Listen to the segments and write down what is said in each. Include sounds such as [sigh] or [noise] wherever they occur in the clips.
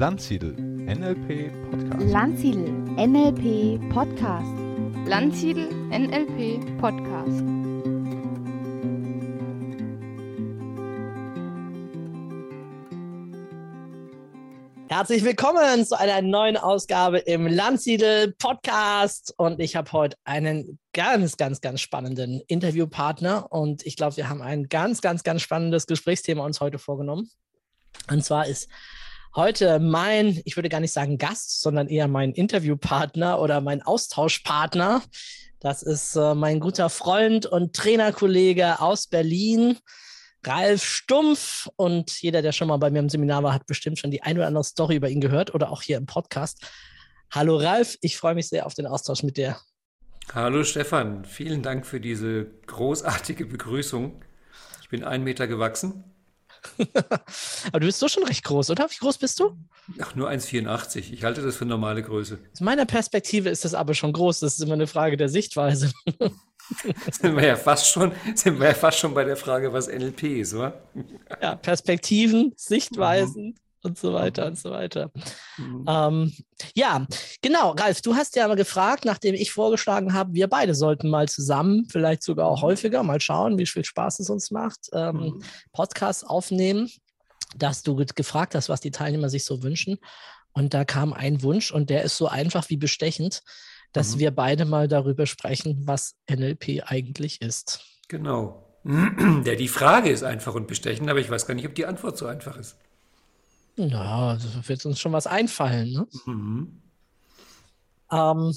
Landsiedel NLP Podcast. Landsiedel NLP Podcast. Landsiedel NLP Podcast. Herzlich willkommen zu einer neuen Ausgabe im Landsiedel Podcast. Und ich habe heute einen ganz, ganz, ganz spannenden Interviewpartner. Und ich glaube, wir haben ein ganz, ganz, ganz spannendes Gesprächsthema uns heute vorgenommen. Und zwar ist heute mein, ich würde gar nicht sagen Gast, sondern eher mein Interviewpartner oder mein Austauschpartner. Das ist äh, mein guter Freund und Trainerkollege aus Berlin, Ralf Stumpf. Und jeder, der schon mal bei mir im Seminar war, hat bestimmt schon die ein oder andere Story über ihn gehört oder auch hier im Podcast. Hallo Ralf, ich freue mich sehr auf den Austausch mit dir. Hallo Stefan, vielen Dank für diese großartige Begrüßung. Ich bin einen Meter gewachsen. [laughs] Aber du bist so schon recht groß, oder? Wie groß bist du? Ach, nur 1,84. Ich halte das für normale Größe. Aus meiner Perspektive ist das aber schon groß. Das ist immer eine Frage der Sichtweise. [laughs] sind wir ja fast schon, sind wir ja fast schon bei der Frage, was NLP ist, oder? Ja, Perspektiven, Sichtweisen und so weiter und so weiter. Mhm. Ähm, ja, genau, Ralf, du hast ja mal gefragt, nachdem ich vorgeschlagen habe, wir beide sollten mal zusammen, vielleicht sogar auch häufiger, mal schauen, wie viel Spaß es uns macht, ähm, Mhm. Podcasts aufnehmen, dass du ge- gefragt hast, was die Teilnehmer sich so wünschen. Und da kam ein Wunsch und der ist so einfach wie bestechend, dass Mhm. wir beide mal darüber sprechen, was NLP eigentlich ist. Genau. [clears throat] Ja, die Frage ist einfach und bestechend, aber ich weiß gar nicht, ob die Antwort so einfach ist. Na, da wird uns schon was einfallen. Ne? Mhm. Ähm,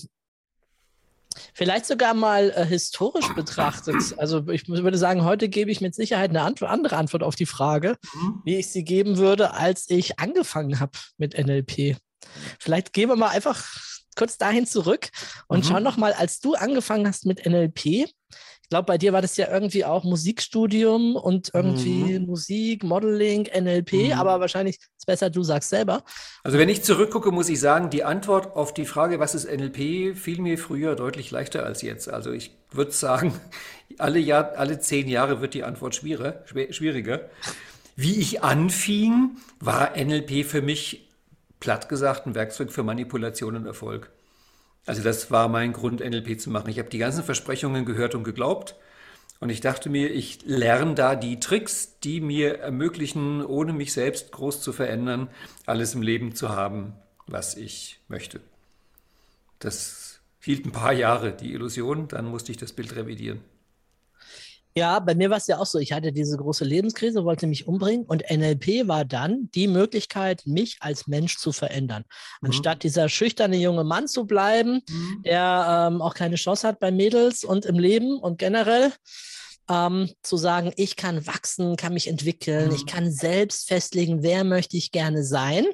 vielleicht sogar mal äh, historisch betrachtet. Also ich würde sagen, heute gebe ich mit Sicherheit eine Antwort, andere Antwort auf die Frage, Mhm. wie ich sie geben würde, als ich angefangen habe mit NLP. Vielleicht gehen wir mal einfach kurz dahin zurück und Mhm. schauen noch mal, als du angefangen hast mit NLP. Ich glaube, bei dir war das ja irgendwie auch Musikstudium und irgendwie Musik, Modeling, NLP, Mhm. aber wahrscheinlich ist es besser, du sagst selber. Also wenn ich zurückgucke, muss ich sagen, die Antwort auf die Frage, was ist NLP, fiel mir früher deutlich leichter als jetzt. Also ich würde sagen, [laughs] alle, Jahr, alle zehn Jahre wird die Antwort schwieriger, schwieriger. Wie ich anfing, war NLP für mich, platt gesagt, ein Werkzeug für Manipulation und Erfolg. Also das war mein Grund, NLP zu machen. Ich habe die ganzen Versprechungen gehört und geglaubt. Und ich dachte mir, ich lerne da die Tricks, die mir ermöglichen, ohne mich selbst groß zu verändern, alles im Leben zu haben, was ich möchte. Das hielt ein paar Jahre, die Illusion. Dann musste ich das Bild revidieren. Ja, bei mir war es ja auch so. Ich hatte diese große Lebenskrise, wollte mich umbringen und NLP war dann die Möglichkeit, mich als Mensch zu verändern. Mhm. Anstatt dieser schüchterne junge Mann zu bleiben, der ähm, auch keine Chance hat bei Mädels und im Leben und generell, ähm, zu sagen, ich kann wachsen, kann mich entwickeln, Mhm. ich kann selbst festlegen, wer möchte ich gerne sein.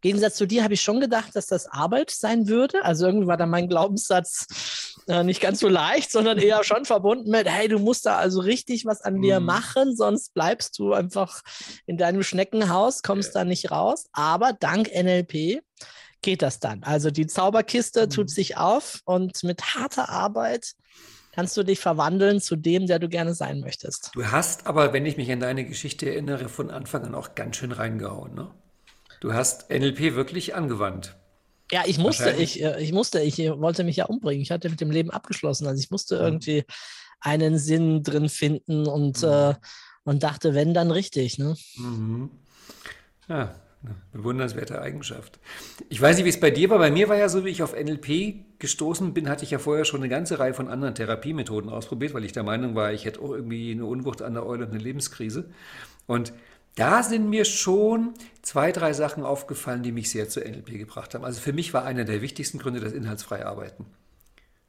Gegensatz zu dir habe ich schon gedacht, dass das Arbeit sein würde. Also irgendwie war da mein Glaubenssatz äh, nicht ganz so leicht, sondern eher schon verbunden mit, hey, du musst da also richtig was an dir Mhm. machen, sonst bleibst du einfach in deinem Schneckenhaus, kommst da nicht raus. Aber dank NLP geht das dann. Also die Zauberkiste Mhm. tut sich auf und mit harter Arbeit kannst du dich verwandeln zu dem, der du gerne sein möchtest. Du hast aber, wenn ich mich an deine Geschichte erinnere, von Anfang an auch ganz schön reingehauen. Ne? Du hast NLP wirklich angewandt. Ja, ich musste, ich, äh, ich musste, ich äh, wollte mich ja umbringen. Ich hatte mit dem Leben abgeschlossen. Also ich musste irgendwie einen Sinn drin finden und, Mhm. äh, und dachte, wenn, dann richtig. Ne? Mhm. Ja, eine bewundernswerte Eigenschaft. Ich weiß nicht, wie es bei dir war. Bei mir war ja so, wie ich auf NLP gestoßen bin, hatte ich ja vorher schon eine ganze Reihe von anderen Therapiemethoden ausprobiert, weil ich der Meinung war, ich hätte auch irgendwie eine Unwucht an der Eule und eine Lebenskrise. Und da sind mir schon zwei, drei Sachen aufgefallen, die mich sehr zu NLP gebracht haben. Also für mich war einer der wichtigsten Gründe das inhaltsfreie Arbeiten.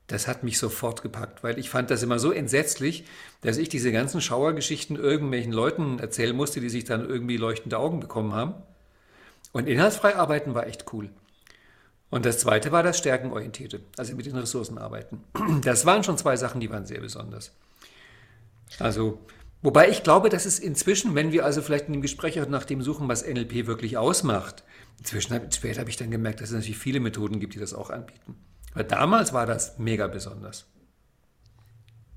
Das hat mich sofort gepackt, weil ich fand das immer so entsetzlich, dass ich diese ganzen Schauergeschichten irgendwelchen Leuten erzählen musste, die sich dann irgendwie leuchtende Augen bekommen haben. Und inhaltsfrei arbeiten war echt cool. Und das zweite war das Stärkenorientierte, also mit den Ressourcen arbeiten. Das waren schon zwei Sachen, die waren sehr besonders. Also, wobei ich glaube, dass es inzwischen, wenn wir also vielleicht in dem Gespräch auch nach dem suchen, was NLP wirklich ausmacht, inzwischen später habe ich dann gemerkt, dass es natürlich viele Methoden gibt, die das auch anbieten. Aber damals war das mega besonders.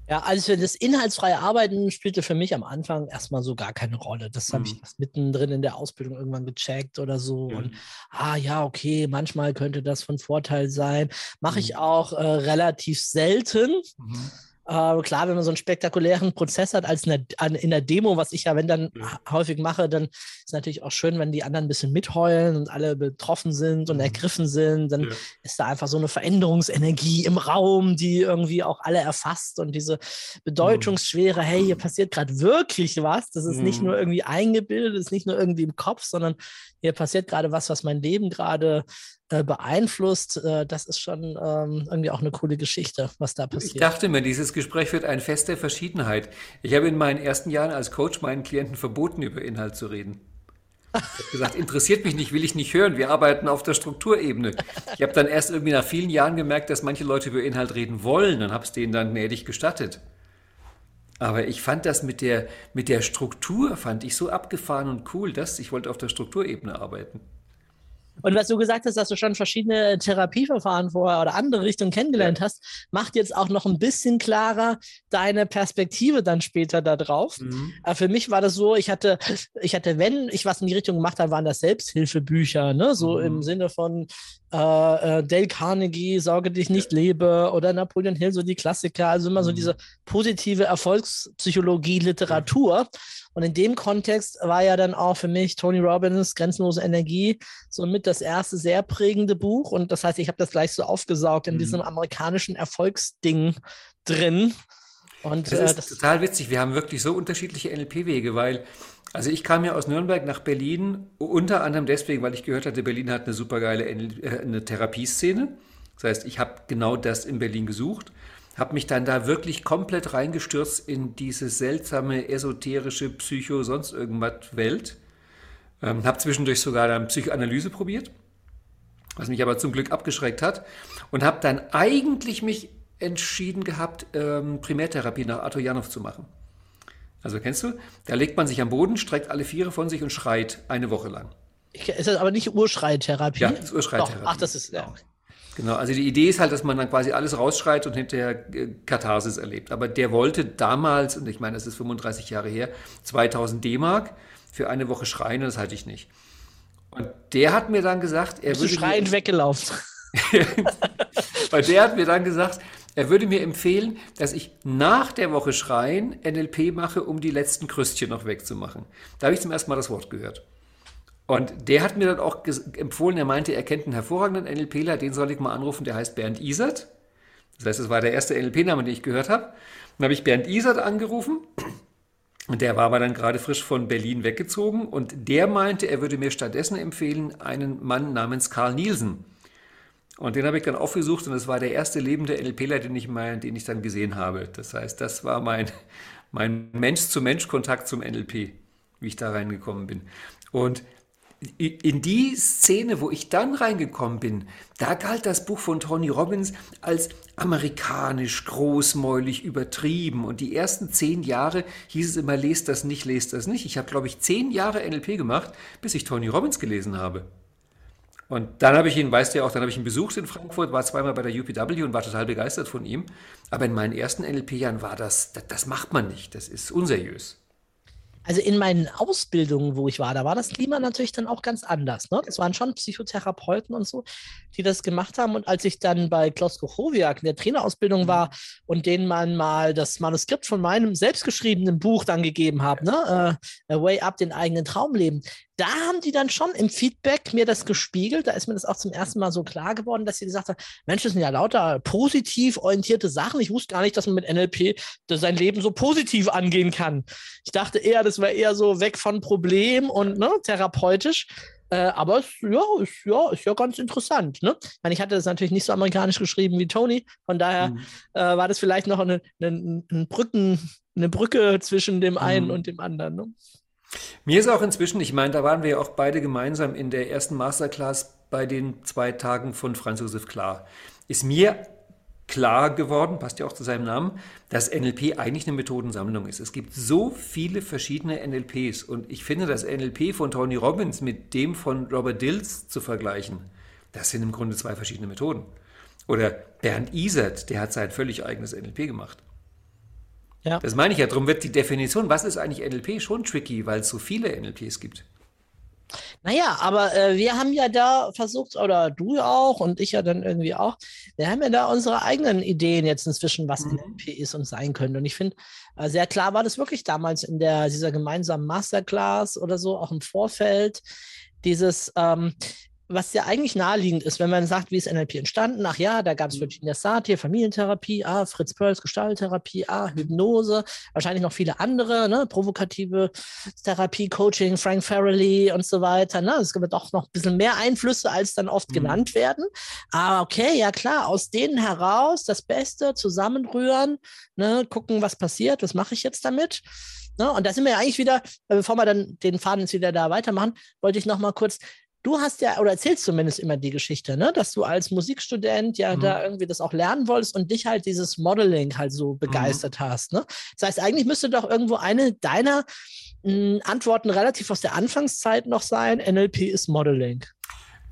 Ja, also das inhaltsfreie Arbeiten spielte für mich am Anfang erstmal so gar keine Rolle. Das habe ich Mhm. erst mittendrin in der Ausbildung irgendwann gecheckt oder so. Ja. Und ah ja, okay, manchmal könnte das von Vorteil sein. Mache ich Mhm. auch äh, relativ selten. Mhm. Äh, klar, wenn man so einen spektakulären Prozess hat als in der, in der Demo, was ich ja, wenn dann Ja. häufig mache, dann ist natürlich auch schön, wenn die anderen ein bisschen mitheulen und alle betroffen sind und Mhm. ergriffen sind. Dann Ja. ist da einfach so eine Veränderungsenergie im Raum, die irgendwie auch alle erfasst und diese bedeutungsschwere, hey, hier passiert gerade wirklich was. Das ist nicht Mhm. nur irgendwie eingebildet, das ist nicht nur irgendwie im Kopf, sondern hier passiert gerade was, was mein Leben gerade äh, beeinflusst. Äh, das ist schon ähm, irgendwie auch eine coole Geschichte, was da Ich passiert. dachte mir, dieses Gespräch wird ein Fest der Verschiedenheit. Ich habe in meinen ersten Jahren als Coach meinen Klienten verboten, über Inhalt zu reden. Ich habe gesagt, interessiert mich nicht, will ich nicht hören. Wir arbeiten auf der Strukturebene. Ich habe dann erst irgendwie nach vielen Jahren gemerkt, dass manche Leute über Inhalt reden wollen und habe es denen dann gnädig gestattet. Aber ich fand das mit der, mit der Struktur, fand ich so abgefahren und cool, dass ich wollte auf der Strukturebene arbeiten. Und was du gesagt hast, dass du schon verschiedene Therapieverfahren vorher oder andere Richtungen kennengelernt hast, macht jetzt auch noch ein bisschen klarer deine Perspektive dann später da drauf. Aber für mich war das so, ich hatte, ich hatte, wenn ich was in die Richtung gemacht habe, waren das Selbsthilfebücher, ne? So Mhm. im Sinne von äh, äh, Dale Carnegie, Sorge dich nicht lebe oder Napoleon Hill, so die Klassiker, also immer so Mhm. diese positive Erfolgspsychologie, Literatur. Und in dem Kontext war ja dann auch für mich Tony Robbins Grenzenlose Energie somit das erste sehr prägende Buch. Und das heißt, ich habe das gleich so aufgesaugt in Mhm. diesem amerikanischen Erfolgsding drin. Und Das äh, ist das, total witzig. Wir haben wirklich so unterschiedliche NLP-Wege, weil, also ich kam ja aus Nürnberg nach Berlin, unter anderem deswegen, weil ich gehört hatte, Berlin hat eine supergeile äh, Therapieszene. Das heißt, ich habe genau das in Berlin gesucht, habe mich dann da wirklich komplett reingestürzt in diese seltsame, esoterische, Psycho, sonst irgendwas Welt. Ähm, habe zwischendurch sogar dann Psychoanalyse probiert, was mich aber zum Glück abgeschreckt hat. Und habe dann eigentlich mich entschieden gehabt, ähm, Primärtherapie nach Arthur Janov zu machen. Also kennst du? Da legt man sich am Boden, streckt alle Viere von sich und schreit eine Woche lang. ich, ist das aber nicht Urschreitherapie? Ja, das ist Urschreittherapie. Doch, Ach, das ist, ja. Genau, also die Idee ist halt, dass man dann quasi alles rausschreit und hinterher äh, Katharsis erlebt. Aber der wollte damals, und ich meine, das ist 35 Jahre her, 2000 D-Mark für eine Woche schreien und das halte ich nicht. Und der hat mir dann gesagt, er würde schreiend weggelaufen. [laughs] Weil der hat mir dann gesagt, er würde mir empfehlen, dass ich nach der Woche Schreien NLP mache, um die letzten Krüstchen noch wegzumachen. Da habe ich zum ersten Mal das Wort gehört. Und der hat mir dann auch empfohlen, er meinte, er kennt einen hervorragenden NLPler, den soll ich mal anrufen, der heißt Bernd Isert. Das heißt, es war der erste NLP-Name, den ich gehört habe. Dann habe ich Bernd Isert angerufen. Und der war aber dann gerade frisch von Berlin weggezogen. Und der meinte, er würde mir stattdessen empfehlen, einen Mann namens Karl Nielsen. Und den habe ich dann aufgesucht und das war der erste lebende NLPler, den ich, mal, den ich dann gesehen habe. Das heißt, das war mein, mein Mensch-zu-Mensch-Kontakt zum NLP, wie ich da reingekommen bin. Und in die Szene, wo ich dann reingekommen bin, da galt das Buch von Tony Robbins als amerikanisch, großmäulig, übertrieben. Und die ersten zehn Jahre hieß es immer, lest das nicht, lest das nicht. Ich habe, glaube ich, zehn Jahre NLP gemacht, bis ich Tony Robbins gelesen habe. Und dann habe ich ihn, weißt du ja auch, dann habe ich ihn besucht in Frankfurt, war zweimal bei der UPW und war total begeistert von ihm. Aber in meinen ersten NLP-Jahren war das, das, das macht man nicht, das ist unseriös. Also in meinen Ausbildungen, wo ich war, da war das Klima natürlich dann auch ganz anders. Ne? Das waren schon Psychotherapeuten und so, die das gemacht haben. Und als ich dann bei Klaus Kochowiak in der Trainerausbildung war und denen man mal das Manuskript von meinem selbstgeschriebenen Buch dann gegeben habe, ne? äh, Way Up, den eigenen Traum leben, da haben die dann schon im Feedback mir das gespiegelt. Da ist mir das auch zum ersten Mal so klar geworden, dass sie gesagt haben, Mensch, das sind ja lauter positiv orientierte Sachen. Ich wusste gar nicht, dass man mit NLP sein Leben so positiv angehen kann. Ich dachte eher, das wäre eher so weg von Problem und ne, therapeutisch. Äh, aber es, ja, ist, ja, ist ja ganz interessant. Ne? Ich, meine, ich hatte das natürlich nicht so amerikanisch geschrieben wie Tony. Von daher Mhm. äh, war das vielleicht noch eine, eine, eine, Brücken, eine Brücke zwischen dem einen Mhm. und dem anderen. Ne? Mir ist auch inzwischen, ich meine, da waren wir ja auch beide gemeinsam in der ersten Masterclass bei den zwei Tagen von Franz Josef Klar. Ist mir klar geworden, passt ja auch zu seinem Namen, dass NLP eigentlich eine Methodensammlung ist. Es gibt so viele verschiedene NLPs und ich finde, das NLP von Tony Robbins mit dem von Robert Dills zu vergleichen, das sind im Grunde zwei verschiedene Methoden. Oder Bernd Isert, der hat sein völlig eigenes NLP gemacht. Ja. Das meine ich ja. Darum wird die Definition, was ist eigentlich NLP, schon tricky, weil es so viele NLPs gibt. Naja, aber äh, wir haben ja da versucht, oder du auch und ich ja dann irgendwie auch, wir haben ja da unsere eigenen Ideen jetzt inzwischen, was Mhm. NLP ist und sein könnte. Und ich finde, äh, sehr klar war das wirklich damals in der, dieser gemeinsamen Masterclass oder so, auch im Vorfeld, dieses, ähm, was ja eigentlich naheliegend ist, wenn man sagt, wie ist NLP entstanden? Ach ja, da gab es Mhm. Virginia Satir, Familientherapie, ah, Fritz Perls, Gestalttherapie, ah, Hypnose, wahrscheinlich noch viele andere, ne, provokative Therapie, Coaching, Frank Farrelly und so weiter. Ne? Es gibt doch noch ein bisschen mehr Einflüsse, als dann oft Mhm. genannt werden. Aber okay, ja klar, aus denen heraus das Beste zusammenrühren, ne, gucken, was passiert, was mache ich jetzt damit. Ne? Und da sind wir ja eigentlich wieder, äh, bevor wir dann den Faden jetzt wieder da weitermachen, wollte ich noch mal kurz Du hast ja, oder erzählst zumindest immer die Geschichte, ne? dass du als Musikstudent ja Mhm. da irgendwie das auch lernen wolltest und dich halt dieses Modeling halt so begeistert hast. Ne? Das heißt, eigentlich müsste doch irgendwo eine deiner mh, Antworten relativ aus der Anfangszeit noch sein, NLP ist Modeling.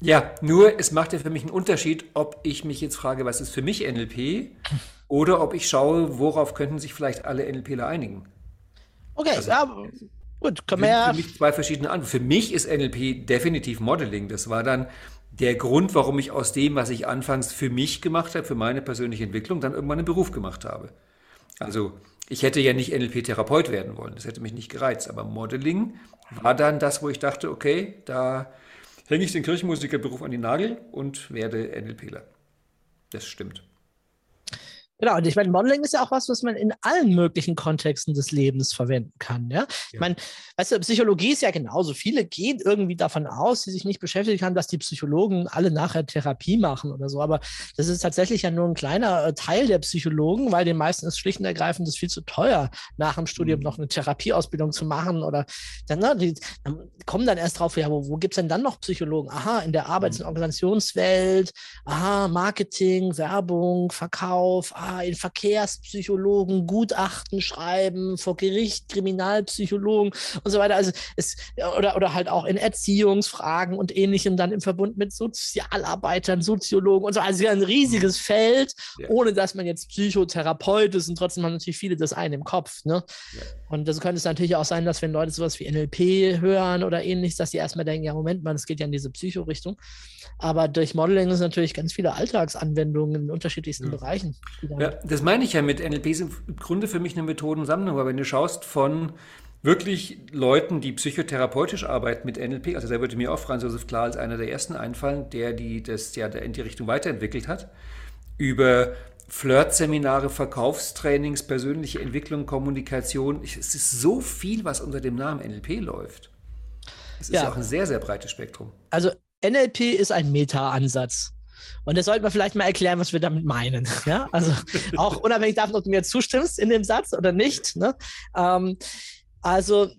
Ja, nur es macht ja für mich einen Unterschied, ob ich mich jetzt frage, was ist für mich NLP, [laughs] oder ob ich schaue, worauf könnten sich vielleicht alle NLPler einigen. Okay, Also, ja, gut, können wir Sind ja. für mich zwei verschiedene Antworten. Für mich ist NLP definitiv Modeling. Das war dann der Grund, warum ich aus dem, was ich anfangs für mich gemacht habe, für meine persönliche Entwicklung, dann irgendwann einen Beruf gemacht habe. Also ich hätte ja nicht NLP-Therapeut werden wollen. Das hätte mich nicht gereizt. Aber Modeling war dann das, wo ich dachte, okay, da hänge ich den Kirchenmusikerberuf an die Nagel und werde NLPler. Das stimmt. Genau, und ich meine, Modeling ist ja auch was, was man in allen möglichen Kontexten des Lebens verwenden kann. Ja? Ich Ja. meine, weißt du, Psychologie ist ja genauso. Viele gehen irgendwie davon aus, die sich nicht beschäftigt haben, dass die Psychologen alle nachher Therapie machen oder so. Aber das ist tatsächlich ja nur ein kleiner äh, Teil der Psychologen, weil den meisten ist schlicht und ergreifend das viel zu teuer, nach dem Studium Mhm. noch eine Therapieausbildung zu machen. Oder dann, ne, die dann kommen dann erst drauf, ja, wo, wo gibt es denn dann noch Psychologen? Aha, in der Arbeits- und Organisationswelt, aha, Marketing, Werbung, Verkauf, ah, in Verkehrspsychologen, Gutachten schreiben, vor Gericht, Kriminalpsychologen und so weiter. Also es, oder, oder halt auch in Erziehungsfragen und ähnlichem dann im Verbund mit Sozialarbeitern, Soziologen und so. Also ein riesiges Feld, Ja. ohne dass man jetzt Psychotherapeut ist und trotzdem haben natürlich viele das einen im Kopf. Ne? Ja. Und das könnte es natürlich auch sein, dass wenn Leute sowas wie NLP hören oder ähnliches, dass die erstmal denken, ja, Moment mal, das geht ja in diese Psychorichtung. Aber durch Modeling ist natürlich ganz viele Alltagsanwendungen in unterschiedlichsten Ja. Bereichen. Ja, das meine ich ja mit NLP sind im Grunde für mich eine Methodensammlung, weil wenn du schaust von wirklich Leuten, die psychotherapeutisch arbeiten mit NLP, also da würde mir auch Franz Josef Klar als einer der ersten einfallen, der die das ja in die Richtung weiterentwickelt hat, über Flirtseminare, Verkaufstrainings, persönliche Entwicklung, Kommunikation. Es ist so viel, was unter dem Namen NLP läuft. Es ist ja auch ein sehr, sehr breites Spektrum. Also NLP ist ein Meta-Ansatz. Und das sollten wir vielleicht mal erklären, was wir damit meinen. [laughs] Ja? Also auch unabhängig davon, ob du mir zustimmst in dem Satz oder nicht. Ne? Ähm, also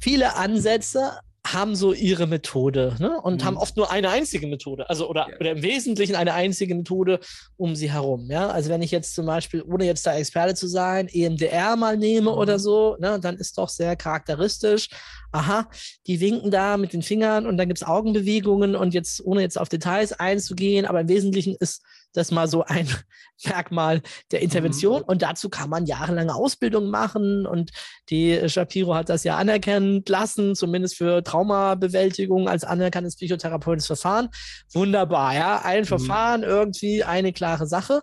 viele Ansätze haben so ihre Methode ne? und Mhm. haben oft nur eine einzige Methode, also oder, Ja. oder im Wesentlichen eine einzige Methode um sie herum. Ja? Also wenn ich jetzt zum Beispiel, ohne jetzt da Experte zu sein, EMDR mal nehme Mhm. oder so, ne, dann ist doch sehr charakteristisch. Aha, die winken da mit den Fingern und dann gibt es Augenbewegungen und jetzt, ohne jetzt auf Details einzugehen, aber im Wesentlichen ist das mal so ein [laughs] Merkmal der Intervention. Und dazu kann man jahrelange Ausbildung machen. Und die Shapiro hat das ja anerkennen lassen, zumindest für Traumabewältigung als anerkanntes psychotherapeutisches Verfahren. Wunderbar, ja, ein Verfahren, irgendwie eine klare Sache.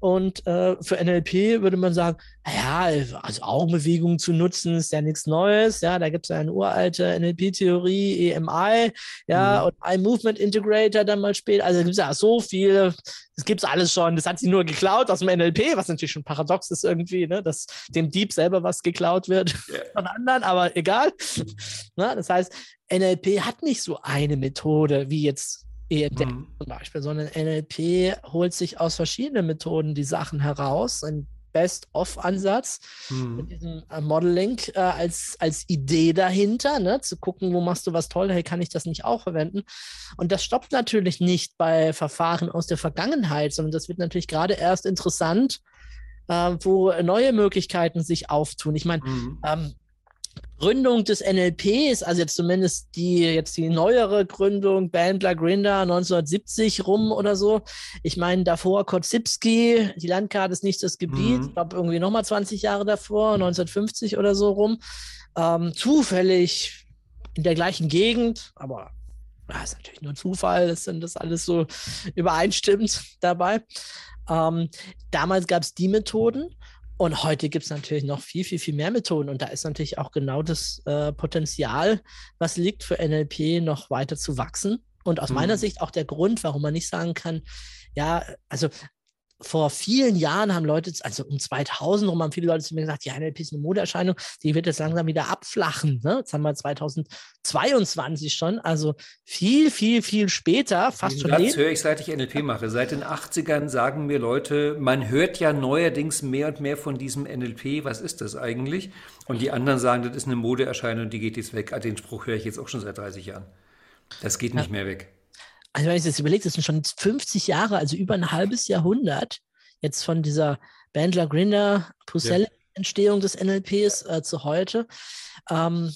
Und äh, für NLP würde man sagen, naja, also Augenbewegungen zu nutzen ist ja nichts Neues. Ja, da gibt es ja eine uralte NLP-Theorie, EMI, ja, Mhm. und Eye Movement Integrator dann mal später. Also gibt es ja so viel, das gibt es alles schon. Das hat sie nur geklaut aus dem NLP, was natürlich schon paradox ist irgendwie, ne, dass dem Dieb selber was geklaut wird [laughs] Ja. von anderen, aber egal. Ne, das heißt, NLP hat nicht so eine Methode wie jetzt EMDR Mhm. zum Beispiel, sondern NLP holt sich aus verschiedenen Methoden die Sachen heraus. Ein Best-of-Ansatz Mhm. mit diesem äh, Modeling äh, als, als Idee dahinter, ne? zu gucken, wo machst du was toll, hey, kann ich das nicht auch verwenden? Und das stoppt natürlich nicht bei Verfahren aus der Vergangenheit, sondern das wird natürlich gerade erst interessant, äh, wo neue Möglichkeiten sich auftun. Ich meine, Mhm. ähm, Gründung des NLPs, also jetzt zumindest die jetzt die neuere Gründung, Bandler Grinder 1970 rum oder so. Ich meine, davor Kotzybski, die Landkarte ist nicht das Gebiet, Mhm. ich glaube irgendwie nochmal 20 Jahre davor, 1950 oder so rum. Ähm, zufällig in der gleichen Gegend, aber ja, ist natürlich nur Zufall, dass dann das alles so übereinstimmt dabei. Ähm, damals gab es die Methoden und heute gibt es natürlich noch viel, viel, viel mehr Methoden. Und da ist natürlich auch genau das äh, Potenzial, was liegt für NLP, noch weiter zu wachsen. Und aus meiner Mhm. Sicht auch der Grund, warum man nicht sagen kann, ja, also vor vielen Jahren haben Leute, also um 2000 rum haben viele Leute zu mir gesagt, ja, NLP ist eine Modeerscheinung, die wird jetzt langsam wieder abflachen. Ne? Jetzt haben wir 2022 schon, also viel, viel, viel später, fast Diesen schon den. höre ich, seit ich NLP mache. Seit den 80ern sagen mir Leute, man hört ja neuerdings mehr und mehr von diesem NLP. Was ist das eigentlich? Und die anderen sagen, das ist eine Modeerscheinung, die geht jetzt weg. Ah, Den Spruch höre ich jetzt auch schon seit 30 Jahren. Das geht nicht mehr weg. Also wenn ich das überlege, das sind schon 50 Jahre, also über ein halbes Jahrhundert jetzt von dieser Bandler Grinder Pusell Entstehung des NLPs äh, zu heute. Ähm,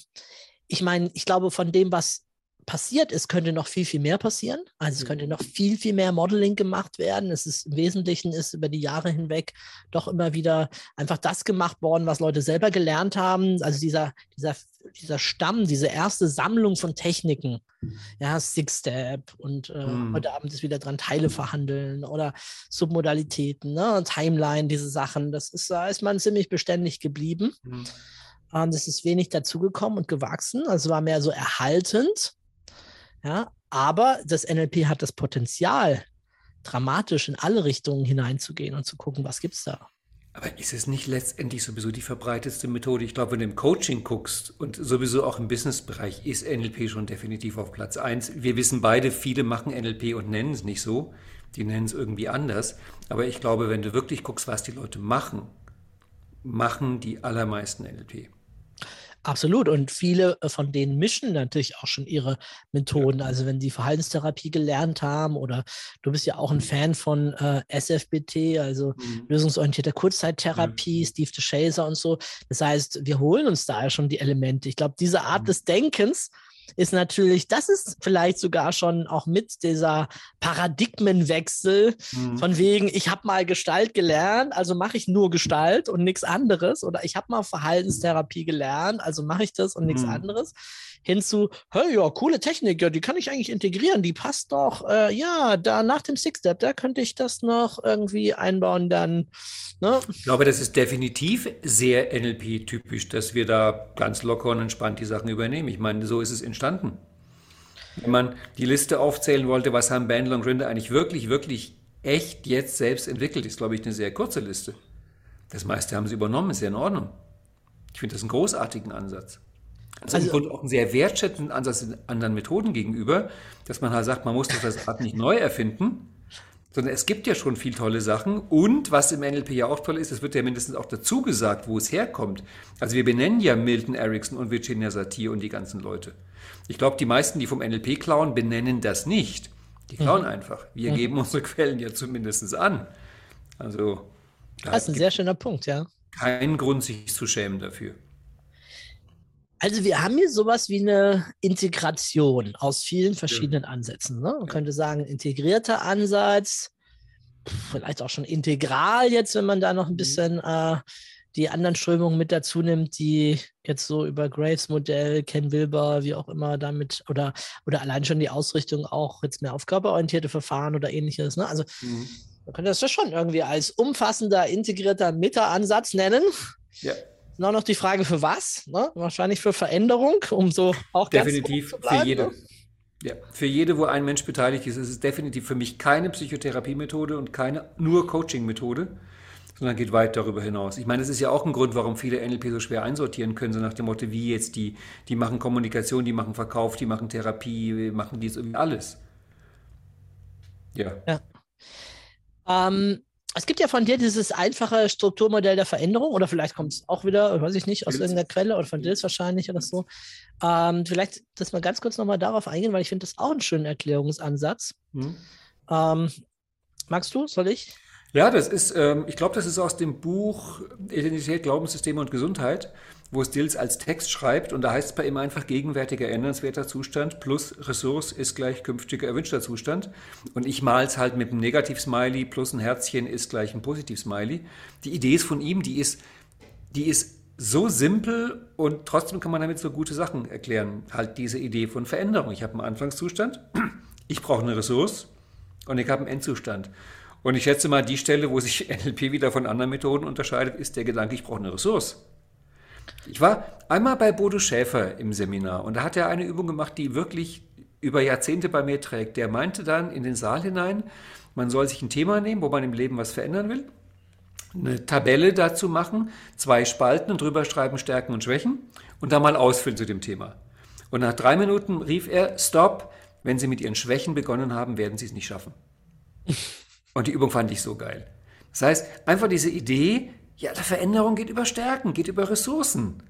ich meine, ich glaube, von dem, was passiert ist, könnte noch viel, viel mehr passieren. Also es könnte noch viel, viel mehr Modeling gemacht werden. Es ist im Wesentlichen ist über die Jahre hinweg doch immer wieder einfach das gemacht worden, was Leute selber gelernt haben. Also dieser, dieser, dieser Stamm, diese erste Sammlung von Techniken, ja, Six Step und äh, Mhm. heute Abend ist wieder dran Teile verhandeln oder Submodalitäten, ne, Timeline, diese Sachen. Das ist, da ist man ziemlich beständig geblieben. Mhm. Ähm, das ist wenig dazugekommen und gewachsen. Also war mehr so erhaltend. Ja, aber das NLP hat das Potenzial, dramatisch in alle Richtungen hineinzugehen und zu gucken, was gibt es da. Aber ist es nicht letztendlich sowieso die verbreitetste Methode? Ich glaube, wenn du im Coaching guckst und sowieso auch im Businessbereich ist NLP schon definitiv auf Platz eins. Wir wissen beide, viele machen NLP und nennen es nicht so. Die nennen es irgendwie anders. Aber ich glaube, wenn du wirklich guckst, was die Leute machen, machen die allermeisten NLP. Absolut. Und viele äh, von denen mischen natürlich auch schon ihre Methoden. Also wenn die Verhaltenstherapie gelernt haben oder du bist ja auch ein Fan von äh, SFBT, also lösungsorientierte Kurzzeittherapie, Steve DeShazer und so. Das heißt, wir holen uns da ja schon die Elemente. Ich glaube, diese Art Mhm. des Denkens ist natürlich, das ist vielleicht sogar schon auch mit dieser Paradigmenwechsel Mhm. von wegen, ich habe mal Gestalt gelernt, also mache ich nur Gestalt und nichts anderes. Oder ich habe mal Verhaltenstherapie gelernt, also mache ich das und nichts Mhm. anderes. Hinzu, hey, ja, coole Technik, ja, die kann ich eigentlich integrieren, die passt doch. Äh, ja, da nach dem Six-Step, da könnte ich das noch irgendwie einbauen, dann. Ne? Ich glaube, das ist definitiv sehr NLP-typisch, dass wir da ganz locker und entspannt die Sachen übernehmen. Ich meine, so ist es entstanden. Wenn man die Liste aufzählen wollte, was haben Bandler und Grinder eigentlich wirklich, wirklich echt jetzt selbst entwickelt, ist, glaube ich, eine sehr kurze Liste. Das meiste haben sie übernommen, ist ja in Ordnung. Ich finde das einen großartigen Ansatz. Also, Also- im Grunde auch einen sehr wertschätzenden Ansatz in anderen Methoden gegenüber, dass man halt sagt, man muss das Rad nicht neu erfinden, sondern es gibt ja schon viel tolle Sachen. Und was im NLP ja auch toll ist, es wird ja mindestens auch dazu gesagt, wo es herkommt. Also wir benennen ja Milton Erickson und Virginia Satir und die ganzen Leute. Ich glaube, die meisten, die vom NLP klauen, benennen das nicht. Die klauen einfach. Wir geben unsere Quellen ja zumindest an. Also da Das ist ein sehr schöner Punkt, ja. keinen Grund, sich zu schämen dafür. Also wir haben hier sowas wie eine Integration aus vielen verschiedenen Ansätzen. Ne? Man könnte sagen, integrierter Ansatz, vielleicht auch schon integral jetzt, wenn man da noch ein bisschen äh, die anderen Strömungen mit dazu nimmt, die jetzt so über Graves Modell, Ken Wilber, wie auch immer damit, oder, oder allein schon die Ausrichtung auch jetzt mehr auf körperorientierte Verfahren oder ähnliches. Ne? Also man könnte das ja schon irgendwie als umfassender, integrierter Meta-Ansatz nennen. Ja, Auch noch die Frage für was? Ne? Wahrscheinlich für Veränderung, um so auch ganz definitiv oben zu für bleiben, jede. Ne? Ja, für jede, wo ein Mensch beteiligt ist, ist es definitiv für mich keine Psychotherapiemethode und keine nur Coaching-Methode, sondern geht weit darüber hinaus. Ich meine, das ist ja auch ein Grund, warum viele NLP so schwer einsortieren können, so nach dem Motto, wie jetzt die, die machen Kommunikation, die machen Verkauf, die machen Therapie, machen dies irgendwie alles. Ja. Ähm, es gibt ja von dir dieses einfache Strukturmodell der Veränderung, oder vielleicht kommt es auch wieder, weiß ich nicht, aus irgendeiner Quelle oder von Dills wahrscheinlich oder so. Ähm, vielleicht, dass wir ganz kurz nochmal darauf eingehen, weil ich finde das auch einen schönen Erklärungsansatz. Hm. Ähm, magst du? Soll ich? Ja, das ist, ähm, ich glaube, das ist aus dem Buch Identität, Glaubenssysteme und Gesundheit, wo Stills als Text schreibt und da heißt es bei ihm einfach gegenwärtiger ändernswerter Zustand plus Ressource ist gleich künftiger erwünschter Zustand. Und ich male es halt mit einem Negativ-Smiley plus ein Herzchen ist gleich ein Positiv-Smiley. Die Idee ist von ihm, die ist, die ist so simpel und trotzdem kann man damit so gute Sachen erklären. Halt diese Idee von Veränderung. Ich habe einen Anfangszustand, [clears throat] ich brauche eine Ressource und ich habe einen Endzustand. Und ich schätze mal, die Stelle, wo sich [laughs] NLP wieder von anderen Methoden unterscheidet, ist der Gedanke, ich brauche eine Ressource. Ich war einmal bei Bodo Schäfer im Seminar und da hat er eine Übung gemacht, die wirklich über Jahrzehnte bei mir trägt. Der meinte dann in den Saal hinein, man soll sich ein Thema nehmen, wo man im Leben was verändern will, eine Tabelle dazu machen, zwei Spalten und drüber schreiben Stärken und Schwächen und dann mal ausfüllen zu dem Thema. Und nach drei Minuten rief er, Stop, wenn Sie mit Ihren Schwächen begonnen haben, werden Sie es nicht schaffen. Und die Übung fand ich so geil. Das heißt, einfach diese Idee, ja, die Veränderung geht über Stärken, geht über Ressourcen.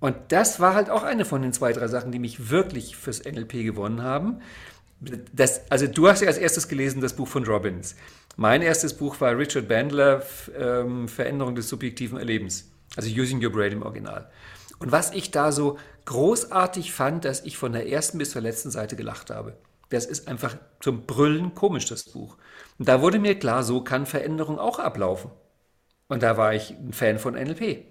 Und das war halt auch eine von den zwei, drei Sachen, die mich wirklich fürs NLP gewonnen haben. Das, also du hast ja als erstes gelesen das Buch von Robbins. Mein erstes Buch war Richard Bandler, ähm, Veränderung des subjektiven Erlebens. Also Using Your Brain im Original. Und was ich da so großartig fand, dass ich von der ersten bis zur letzten Seite gelacht habe. Das ist einfach zum Brüllen komisch, das Buch. Und da wurde mir klar, so kann Veränderung auch ablaufen. Und da war ich ein Fan von NLP.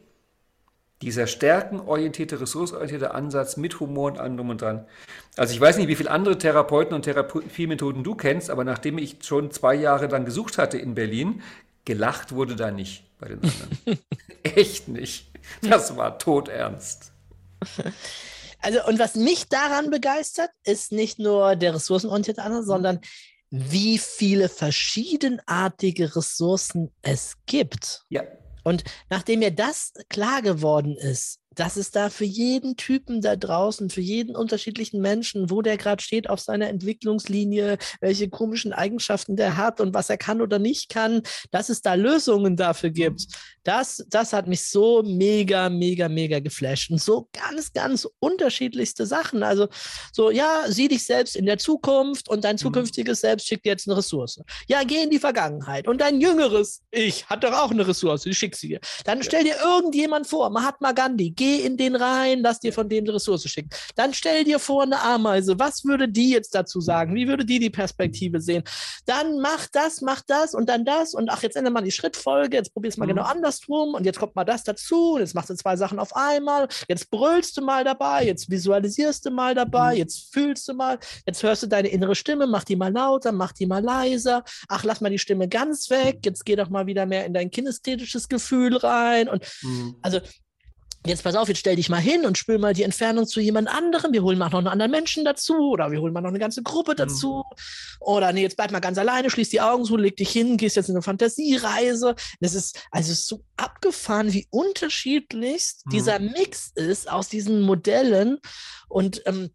Dieser stärkenorientierte, ressourcenorientierte Ansatz mit Humor und allem drum und dran. Also ich weiß nicht, wie viele andere Therapeuten und Therapiemethoden du kennst, aber nachdem ich schon zwei Jahre dann gesucht hatte in Berlin, gelacht wurde da nicht bei den anderen. [laughs] Echt nicht. Das war todernst. Also, und was mich daran begeistert, ist nicht nur der ressourcenorientierte Ansatz, sondern wie viele verschiedenartige Ressourcen es gibt. Ja. Und nachdem mir das klar geworden ist, dass es da für jeden Typen da draußen, für jeden unterschiedlichen Menschen, wo der gerade steht auf seiner Entwicklungslinie, welche komischen Eigenschaften der hat und was er kann oder nicht kann, dass es da Lösungen dafür gibt. Das, das hat mich so mega, mega, mega geflasht. Und so ganz, ganz unterschiedlichste Sachen. Also so, ja, sieh dich selbst in der Zukunft und dein mhm. zukünftiges Selbst schickt dir jetzt eine Ressource. Ja, geh in die Vergangenheit und dein jüngeres Ich hat doch auch eine Ressource, ich schick sie dir. Dann stell dir irgendjemand vor, Mahatma Gandhi, geh geh in den rein, lass dir von dem eine Ressource schicken. Dann stell dir vor eine Ameise. Was würde die jetzt dazu sagen? Wie würde die die Perspektive sehen? Dann mach das, mach das und dann das und ach, jetzt ändert man die Schrittfolge, jetzt probierst du mal mhm. genau andersrum und jetzt kommt mal das dazu und jetzt machst du zwei Sachen auf einmal. Jetzt brüllst du mal dabei, jetzt visualisierst du mal dabei, mhm. jetzt fühlst du mal, jetzt hörst du deine innere Stimme, mach die mal lauter, mach die mal leiser. Ach, lass mal die Stimme ganz weg. Jetzt geh doch mal wieder mehr in dein kinästhetisches Gefühl rein und mhm. also Jetzt pass auf, jetzt stell dich mal hin und spür mal die Entfernung zu jemand anderem. Wir holen mal noch einen anderen Menschen dazu oder wir holen mal noch eine ganze Gruppe mhm. dazu. Mhm. Oder nee, jetzt bleib mal ganz alleine, schließ die Augen zu, leg dich hin, gehst jetzt in eine Fantasiereise. Das ist also so abgefahren, wie unterschiedlichst mhm. dieser Mix ist aus diesen Modellen. Und ähm,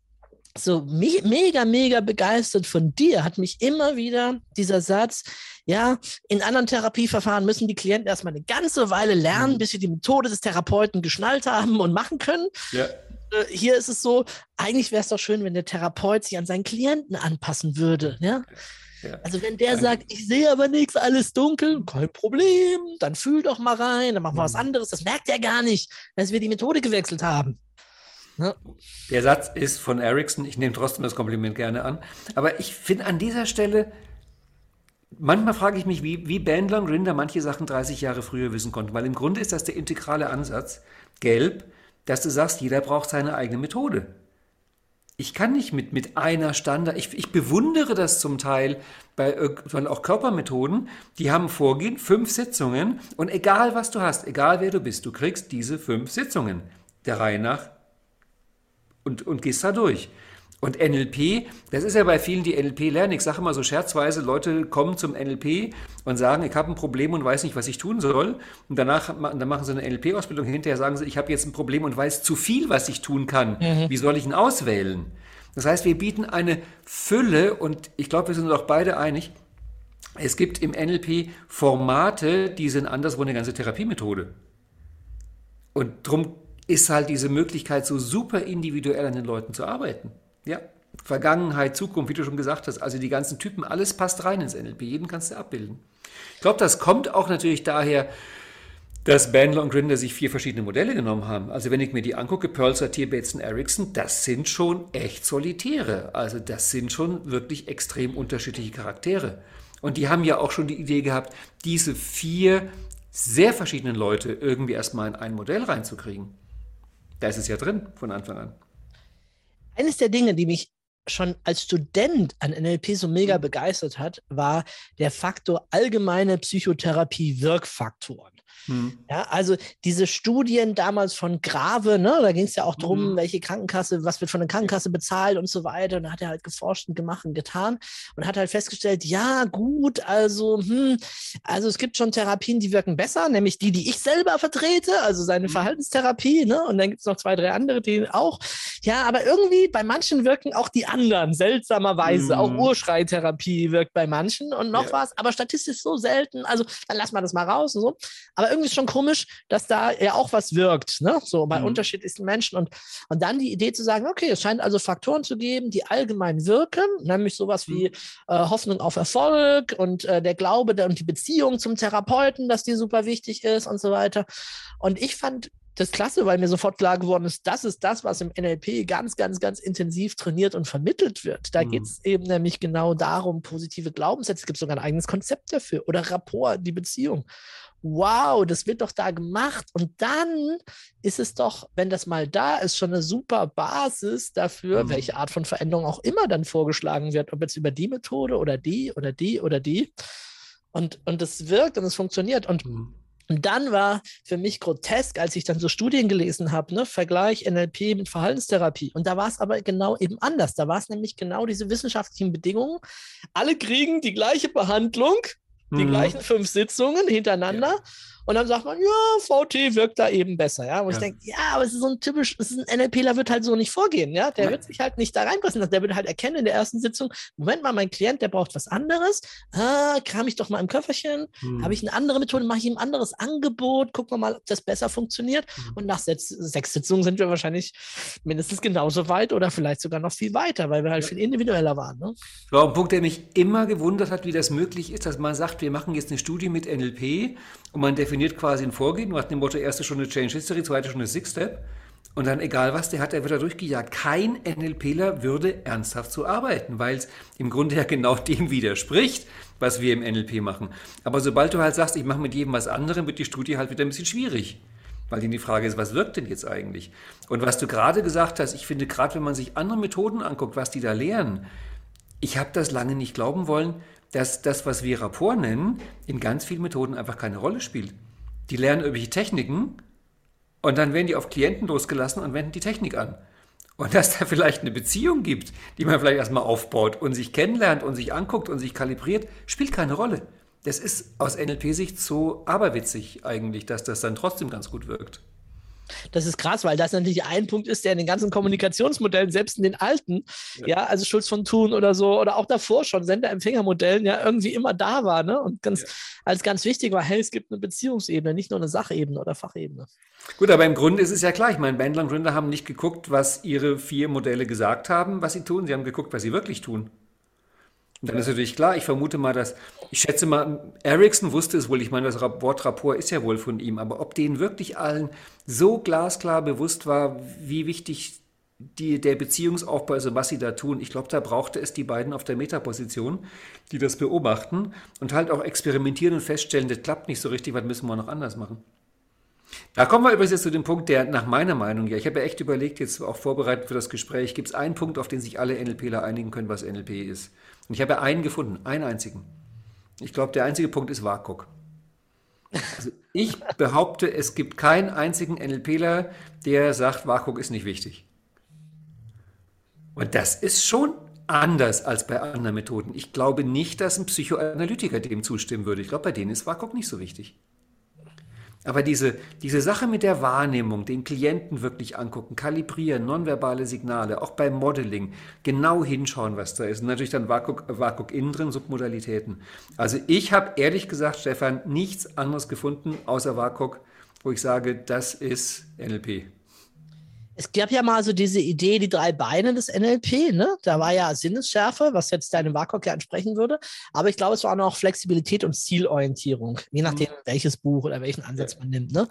so me mega, mega begeistert von dir hat mich immer wieder dieser Satz, ja, in anderen Therapieverfahren müssen die Klienten erstmal eine ganze Weile lernen, mhm. bis sie die Methode des Therapeuten geschnallt haben und machen können. Ja. Äh, hier ist es so, eigentlich wäre es doch schön, wenn der Therapeut sich an seinen Klienten anpassen würde. Ja? Ja. Also wenn der sagt, ich sehe aber nichts, alles dunkel, kein Problem, dann fühl doch mal rein, dann machen wir was mhm. anderes. Das merkt er gar nicht, dass wir die Methode gewechselt haben. Ja. Der Satz ist von Ericsson, ich nehme trotzdem das Kompliment gerne an. Aber ich finde an dieser Stelle, manchmal frage ich mich, wie, wie Bandler und Rinder manche Sachen 30 Jahre früher wissen konnten. Weil im Grunde ist das der integrale Ansatz, gelb, dass du sagst, jeder braucht seine eigene Methode. Ich kann nicht mit, mit einer Standard, ich, ich bewundere das zum Teil bei auch Körpermethoden, die haben Vorgehen, fünf Sitzungen und egal was du hast, egal wer du bist, du kriegst diese fünf Sitzungen der Reihe nach und, und gehst da durch. Und NLP, das ist ja bei vielen, die NLP lernen. Ich sage immer so scherzweise, Leute kommen zum NLP und sagen, ich habe ein Problem und weiß nicht, was ich tun soll. Und danach dann machen sie eine NLP-Ausbildung. Hinterher sagen sie, ich habe jetzt ein Problem und weiß zu viel, was ich tun kann. Mhm. Wie soll ich ihn auswählen? Das heißt, wir bieten eine Fülle und ich glaube, wir sind uns auch beide einig. Es gibt im NLP Formate, die sind anderswo eine ganze Therapiemethode. Und darum ist halt diese Möglichkeit, so super individuell an den Leuten zu arbeiten. Ja, Vergangenheit, Zukunft, wie du schon gesagt hast, also die ganzen Typen, alles passt rein ins NLP, jeden kannst du abbilden. Ich glaube, das kommt auch natürlich daher, dass Bandler und Grinder sich vier verschiedene Modelle genommen haben. Also wenn ich mir die angucke, Pearl, Satir, Bateson, Ericsson, das sind schon echt Solitäre. Also das sind schon wirklich extrem unterschiedliche Charaktere. Und die haben ja auch schon die Idee gehabt, diese vier sehr verschiedenen Leute irgendwie erstmal in ein Modell reinzukriegen. Da ist es ja drin von Anfang an. Eines der Dinge, die mich schon als Student an NLP so mega Mhm. begeistert hat, war der Faktor allgemeine Psychotherapie-Wirkfaktoren. Hm. Ja, also diese Studien damals von Grave, ne, da ging es ja auch drum, Mhm. welche Krankenkasse, was wird von der Krankenkasse bezahlt und so weiter. Und da hat er halt geforscht und gemacht und getan und hat halt festgestellt, ja, gut, also, hm, also es gibt schon Therapien, die wirken besser, nämlich die, die ich selber vertrete, also seine Mhm. Verhaltenstherapie, ne? Und dann gibt es noch zwei, drei andere, die auch. Ja, aber irgendwie bei manchen wirken auch die anderen, seltsamerweise. Auch Mhm. Urschreitherapie wirkt bei manchen und noch Ja. was, aber statistisch so selten. Also dann lassen wir das mal raus und so. Aber irgendwie ist schon komisch, dass da ja auch was wirkt, ne? So bei Mhm. unterschiedlichsten Menschen. Und, und dann die Idee zu sagen, okay, es scheint also Faktoren zu geben, die allgemein wirken, nämlich sowas wie Mhm. äh, Hoffnung auf Erfolg und äh, der Glaube der, und die Beziehung zum Therapeuten, dass die super wichtig ist und so weiter. Und ich fand das klasse, weil mir sofort klar geworden ist, das ist das, was im NLP ganz, ganz, ganz intensiv trainiert und vermittelt wird. Da Mhm. geht es eben nämlich genau darum, positive Glaubenssätze. Es gibt sogar ein eigenes Konzept dafür oder Rapport, die Beziehung. Wow, das wird doch da gemacht. Und dann ist es doch, wenn das mal da ist, schon eine super Basis dafür, Mhm. welche Art von Veränderung auch immer dann vorgeschlagen wird, ob jetzt über die Methode oder die oder die oder die. Und, und es wirkt und es funktioniert. Und Hm. Und dann war für mich grotesk, als ich dann so Studien gelesen habe, ne, Vergleich NLP mit Verhaltenstherapie. Und da war es aber genau eben anders. Da war es nämlich genau diese wissenschaftlichen Bedingungen. Alle kriegen die gleiche Behandlung, die Mhm. gleichen fünf Sitzungen hintereinander. Und dann sagt man, ja, VT wirkt da eben besser, ja. Und ich Ja. denke, ja, aber es ist so ein typisch, es ist ein NLPler wird halt so nicht vorgehen, ja. Der Nein. wird sich halt nicht da reinpassen lassen. Der wird halt erkennen in der ersten Sitzung, Moment mal, mein Klient, der braucht was anderes. Ah, kram ich doch mal im Köfferchen. Hm. Habe ich eine andere Methode, mache ich ihm ein anderes Angebot, gucken wir mal, ob das besser funktioniert. Mhm. Und nach sechs, sechs Sitzungen sind wir wahrscheinlich mindestens genauso weit oder vielleicht sogar noch viel weiter, weil wir halt Ja. viel individueller waren. Ne? War ein Punkt, der mich immer gewundert hat, wie das möglich ist, dass man sagt, wir machen jetzt eine Studie mit NLP und man definiert quasi ein Vorgehen, nach dem Motto, erste Stunde Change History, zweite Stunde Six Step und dann egal was der hat, der wird da durchgejagt. Kein NLPler würde ernsthaft so arbeiten, weil es im Grunde ja genau [laughs] dem widerspricht, was wir im NLP machen. Aber sobald du halt sagst, ich mache mit jedem was anderem, wird die Studie halt wieder ein bisschen schwierig. Weil dann die Frage ist, was wirkt denn jetzt eigentlich? Und was du gerade gesagt hast, ich finde, gerade wenn man sich andere Methoden anguckt, was die da lehren, ich habe das lange nicht glauben wollen, dass das, was wir Rapport nennen, in ganz vielen Methoden einfach keine Rolle spielt. Die lernen irgendwelche Techniken und dann werden die auf Klienten losgelassen und wenden die Technik an. Und dass da vielleicht eine Beziehung gibt, die man vielleicht erstmal aufbaut und sich kennenlernt und sich anguckt und sich kalibriert, spielt keine Rolle. Das ist aus NLP-Sicht so aberwitzig eigentlich, dass das dann trotzdem ganz gut wirkt. Das ist krass, weil das natürlich ein Punkt ist, der in den ganzen Kommunikationsmodellen, selbst in den alten, ja, Ja. also Schulz von Thun oder so, oder auch davor schon, Sender-Empfänger-Modellen, ja, irgendwie immer da war, ne? Und ganz, Ja. als ganz wichtig war, hey, es gibt eine Beziehungsebene, nicht nur eine Sachebene oder Fachebene. Gut, aber im Grunde ist es ja klar. Ich meine, Bandler und Gründer haben nicht geguckt, was ihre vier Modelle gesagt haben, was sie tun. Sie haben geguckt, was sie wirklich tun. Dann ist natürlich klar, ich vermute mal, dass, ich schätze mal, Ericsson wusste es wohl, ich meine, das Wort Rapport ist ja wohl von ihm, aber ob denen wirklich allen so glasklar bewusst war, wie wichtig die, der Beziehungsaufbau ist und was sie da tun, ich glaube, da brauchte es die beiden auf der Metaposition, die das beobachten und halt auch experimentieren und feststellen, das klappt nicht so richtig, was müssen wir noch anders machen. Da kommen wir übrigens jetzt zu dem Punkt, der nach meiner Meinung, ja, ich habe ja echt überlegt, jetzt auch vorbereitet für das Gespräch, gibt es einen Punkt, auf den sich alle NLPler einigen können, was NLP ist. Und ich habe einen gefunden, einen einzigen. Ich glaube, der einzige Punkt ist WAKOK. Also ich behaupte, es gibt keinen einzigen NLPler, der sagt, WAKOK ist nicht wichtig. Und das ist schon anders als bei anderen Methoden. Ich glaube nicht, dass ein Psychoanalytiker dem zustimmen würde. Ich glaube, bei denen ist WAKOK nicht so wichtig. Aber diese, diese Sache mit der Wahrnehmung, den Klienten wirklich angucken, kalibrieren, nonverbale Signale, auch beim Modeling, genau hinschauen, was da ist. Und natürlich dann WAKOK innen drin, Submodalitäten. Also ich habe ehrlich gesagt, Stefan, nichts anderes gefunden außer WAKOK, wo ich sage, das ist NLP. Es gab ja mal so diese Idee, die drei Beine des NLP, ne? Da war ja Sinnesschärfe, was jetzt deinem WAKOK ja entsprechen würde. Aber ich glaube, es war auch noch Flexibilität und Zielorientierung, je nachdem, mhm. welches Buch oder welchen Ansatz man nimmt. Ne?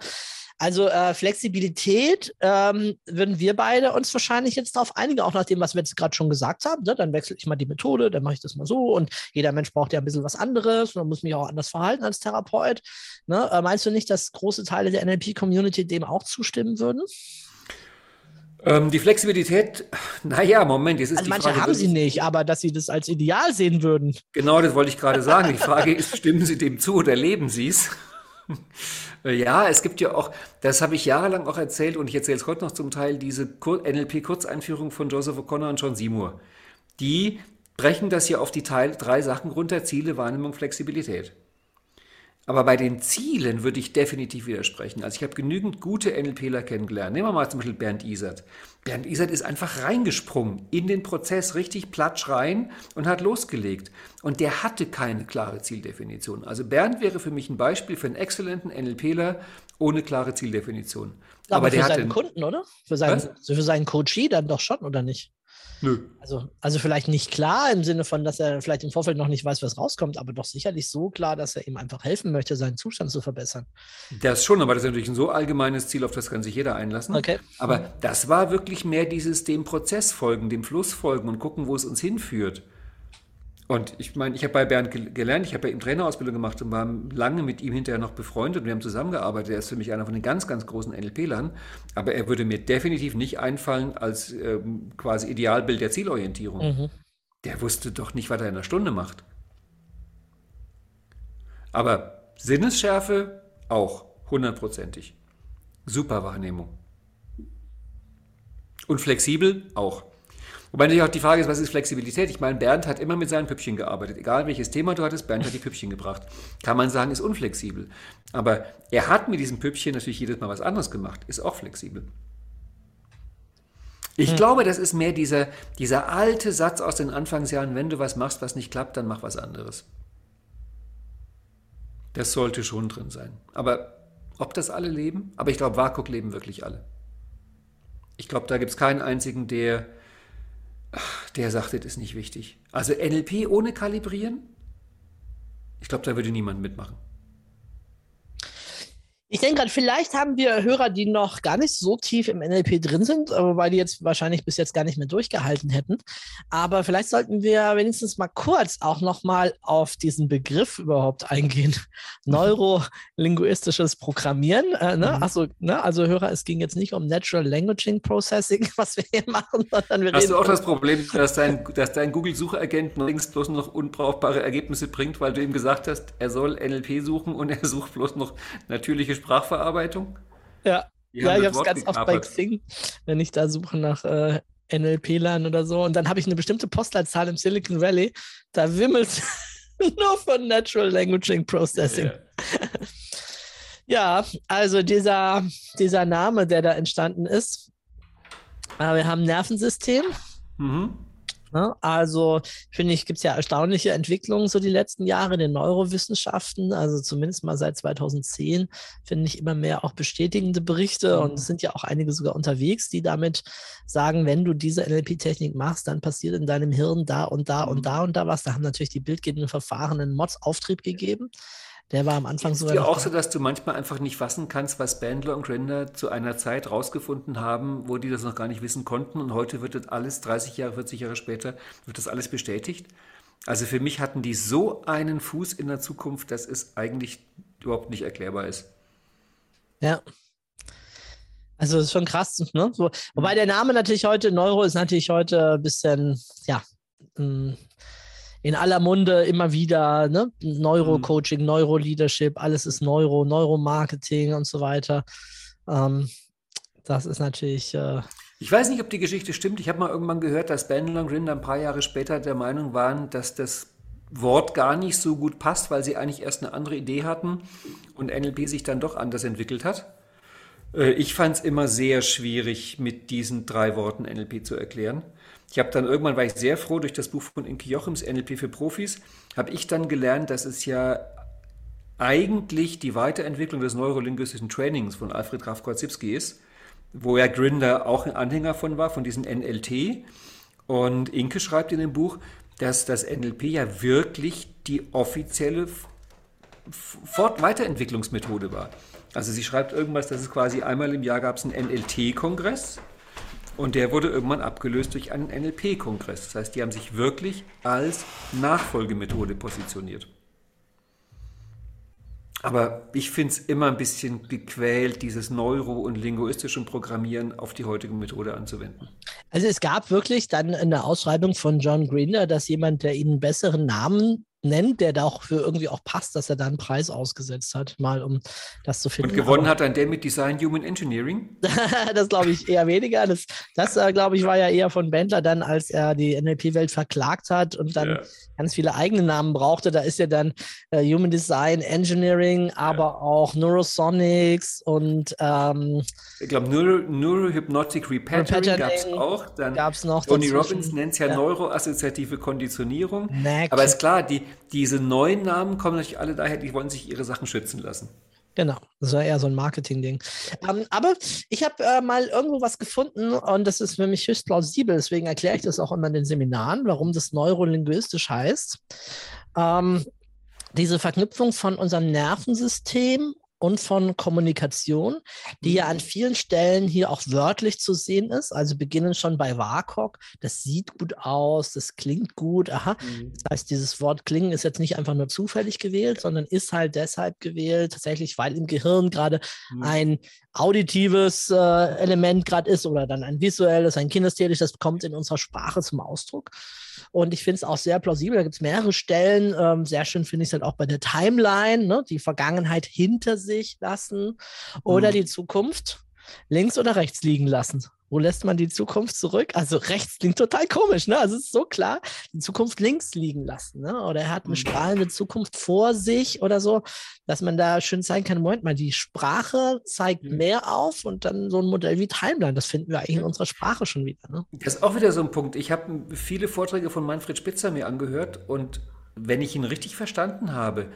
Also äh, Flexibilität ähm, würden wir beide uns wahrscheinlich jetzt darauf einigen, auch nach dem, was wir jetzt gerade schon gesagt haben. Ne? Dann wechsle ich mal die Methode, dann mache ich das mal so und jeder Mensch braucht ja ein bisschen was anderes und man muss mich auch anders verhalten als Therapeut. Ne? Äh, meinst du nicht, dass große Teile der NLP-Community dem auch zustimmen würden? Ähm, die Flexibilität, naja, Moment, jetzt ist also die manche Frage, haben sie nicht, aber dass sie das als Ideal sehen würden. Genau, das wollte ich gerade sagen. Die [laughs] Frage ist, stimmen sie dem zu oder leben sie es? [laughs] Ja, es gibt ja auch, das habe ich jahrelang auch erzählt und ich erzähle es heute noch zum Teil, diese NLP-Kurzeinführung von Joseph O'Connor und John Seymour. Die brechen das hier auf die Teil, drei Sachen runter, Ziele, Wahrnehmung, Flexibilität. Aber bei den Zielen würde ich definitiv widersprechen. Also ich habe genügend gute NLPler kennengelernt. Nehmen wir mal zum Beispiel Bernd Isert. Bernd Isert ist einfach reingesprungen in den Prozess, richtig platsch rein und hat losgelegt. Und der hatte keine klare Zieldefinition. Also Bernd wäre für mich ein Beispiel für einen exzellenten NLPler ohne klare Zieldefinition. Aber, Aber der für seinen Kunden, oder? Für seinen, für seinen Coachie dann doch schon, oder nicht? Nö. Also, also vielleicht nicht klar im Sinne von, dass er vielleicht im Vorfeld noch nicht weiß, was rauskommt, aber doch sicherlich so klar, dass er ihm einfach helfen möchte, seinen Zustand zu verbessern. Das schon, aber das ist natürlich ein so allgemeines Ziel, auf das kann sich jeder einlassen. Okay. Aber das war wirklich mehr dieses dem Prozess folgen, dem Fluss folgen und gucken, wo es uns hinführt. Und ich meine, ich habe bei Bernd gelernt, ich habe bei ihm Trainerausbildung gemacht und war lange mit ihm hinterher noch befreundet. Wir haben zusammengearbeitet. Er ist für mich einer von den ganz, ganz großen NLP-Lern. Aber er würde mir definitiv nicht einfallen als ähm, quasi Idealbild der Zielorientierung. Mhm. Der wusste doch nicht, was er in einer Stunde macht. Aber Sinnesschärfe auch, hundertprozentig. Super Wahrnehmung. Und flexibel auch. Wobei natürlich auch die Frage ist, was ist Flexibilität? Ich meine, Bernd hat immer mit seinen Püppchen gearbeitet. Egal welches Thema du hattest, Bernd hat die Püppchen gebracht. Kann man sagen, ist unflexibel. Aber er hat mit diesen Püppchen natürlich jedes Mal was anderes gemacht. Ist auch flexibel. Ich hm. glaube, das ist mehr dieser, dieser alte Satz aus den Anfangsjahren, wenn du was machst, was nicht klappt, dann mach was anderes. Das sollte schon drin sein. Aber ob das alle leben? Aber ich glaube, Wakuk leben wirklich alle. Ich glaube, da gibt es keinen einzigen, der der sagt, das ist nicht wichtig. Also NLP ohne Kalibrieren? Ich glaube, da würde niemand mitmachen. Ich denke gerade, vielleicht haben wir Hörer, die noch gar nicht so tief im NLP drin sind, wobei die jetzt wahrscheinlich bis jetzt gar nicht mehr durchgehalten hätten. Aber vielleicht sollten wir wenigstens mal kurz auch nochmal auf diesen Begriff überhaupt eingehen. Neurolinguistisches Programmieren. Äh, ne? Mhm. Achso, ne? also Hörer, es ging jetzt nicht um Natural Languaging Processing, [laughs] was wir hier machen, sondern wir Hast du auch das Problem, dass dein, dass dein Google-Sucheragent links bloß noch unbrauchbare Ergebnisse bringt, weil du ihm gesagt hast, er soll NLP suchen und er sucht bloß noch natürliche Sprachverarbeitung? Ja, ja ich habe es ganz oft bei Xing, wenn ich da suche nach äh, NLP-Lern oder so. Und dann habe ich eine bestimmte Postleitzahl im Silicon Valley. Da wimmelt [laughs] nur von Natural Languaging Processing. Ja, ja. also dieser, dieser Name, der da entstanden ist. Äh, wir haben ein Nervensystem. Mhm. Ne? Also finde ich, gibt es ja erstaunliche Entwicklungen so die letzten Jahre in den Neurowissenschaften. Also zumindest mal seit 2010 finde ich immer mehr auch bestätigende Berichte mhm. und es sind ja auch einige sogar unterwegs, die damit sagen, wenn du diese NLP-Technik machst, dann passiert in deinem Hirn da und da mhm. und da und da was. Da haben natürlich die bildgebenden Verfahren einen Mods Auftrieb gegeben. Der war am Anfang so. Ist ja auch so, dass du manchmal einfach nicht fassen kannst, was Bandler und Grender zu einer Zeit rausgefunden haben, wo die das noch gar nicht wissen konnten. Und heute wird das alles, 30 Jahre, 40 Jahre später, wird das alles bestätigt. Also für mich hatten die so einen Fuß in der Zukunft, dass es eigentlich überhaupt nicht erklärbar ist. Ja. Also das ist schon krass, ne? So, wobei der Name natürlich heute, Neuro ist natürlich heute ein bisschen, ja, mm, in aller Munde immer wieder, ne? Neurocoaching, mhm. Neuroleadership, alles ist Neuro, Neuromarketing und so weiter. Ähm, das ist natürlich. Äh ich weiß nicht, ob die Geschichte stimmt. Ich habe mal irgendwann gehört, dass Bandler und Grinder ein paar Jahre später der Meinung waren, dass das Wort gar nicht so gut passt, weil sie eigentlich erst eine andere Idee hatten und NLP sich dann doch anders entwickelt hat. Äh, ich fand es immer sehr schwierig, mit diesen drei Worten NLP zu erklären. Ich habe dann irgendwann, war ich sehr froh, durch das Buch von Inke Jochims, NLP für Profis, habe ich dann gelernt, dass es ja eigentlich die Weiterentwicklung des neurolinguistischen Trainings von Alfred Graf Korzybski ist, wo ja Grinder auch ein Anhänger von war, von diesem NLT. Und Inke schreibt in dem Buch, dass das NLP ja wirklich die offizielle Fort Weiterentwicklungsmethode war. Also sie schreibt irgendwas, dass es quasi einmal im Jahr gab es einen NLT-Kongress und der wurde irgendwann abgelöst durch einen NLP-Kongress. Das heißt, die haben sich wirklich als Nachfolgemethode positioniert. Aber ich finde es immer ein bisschen gequält, dieses neuro- und linguistische Programmieren auf die heutige Methode anzuwenden. Also es gab wirklich dann eine Ausschreibung von John Grinder, dass jemand, der ihnen einen besseren Namen nennt, der da auch für irgendwie auch passt, dass er da einen Preis ausgesetzt hat, mal um das zu finden. Und gewonnen hat dann der mit Design Human Engineering? [laughs] das glaube ich eher weniger. Das, das äh, glaube ich, war ja eher von Bendler dann, als er die NLP-Welt verklagt hat und dann ja. ganz viele eigene Namen brauchte. Da ist ja dann äh, Human Design Engineering, aber ja. auch Neurosonics und ähm, ich glaube, Neuro, Neurohypnotic Repatterning gab es auch. Dann gab es noch. Tony Robbins nennt es ja, ja, neuroassoziative Konditionierung. Neck. Aber ist klar, die, diese neuen Namen kommen natürlich alle daher, die wollen sich ihre Sachen schützen lassen. Genau, das war eher so ein Marketing-Ding. Ähm, aber ich habe äh, mal irgendwo was gefunden und das ist für mich höchst plausibel. Deswegen erkläre ich das auch immer in den Seminaren, warum das neurolinguistisch heißt. Ähm, diese Verknüpfung von unserem Nervensystem und von Kommunikation, die ja an mhm. vielen Stellen hier auch wörtlich zu sehen ist. Also beginnen schon bei WAKOK. Das sieht gut aus, das klingt gut. Aha. Mhm. Das heißt, dieses Wort klingen ist jetzt nicht einfach nur zufällig gewählt, sondern ist halt deshalb gewählt, tatsächlich, weil im Gehirn gerade mhm. ein auditives äh, Element gerade ist oder dann ein visuelles, ein kinesthetisches, das kommt in unserer Sprache zum Ausdruck. Und ich finde es auch sehr plausibel. Da gibt es mehrere Stellen. Ähm, sehr schön finde ich es halt auch bei der Timeline, ne? die Vergangenheit hinter sich lassen oder mhm. die Zukunft links oder rechts liegen lassen. Wo lässt man die Zukunft zurück? Also rechts klingt total komisch, ne? Also es ist so klar, die Zukunft links liegen lassen, ne? Oder er hat eine mhm. strahlende Zukunft vor sich oder so, dass man da schön zeigen kann, Moment mal, die Sprache zeigt mhm. mehr auf und dann so ein Modell wie Timeline, das finden wir eigentlich in unserer Sprache schon wieder. Ne? Das ist auch wieder so ein Punkt. Ich habe viele Vorträge von Manfred Spitzer mir angehört und wenn ich ihn richtig verstanden habe,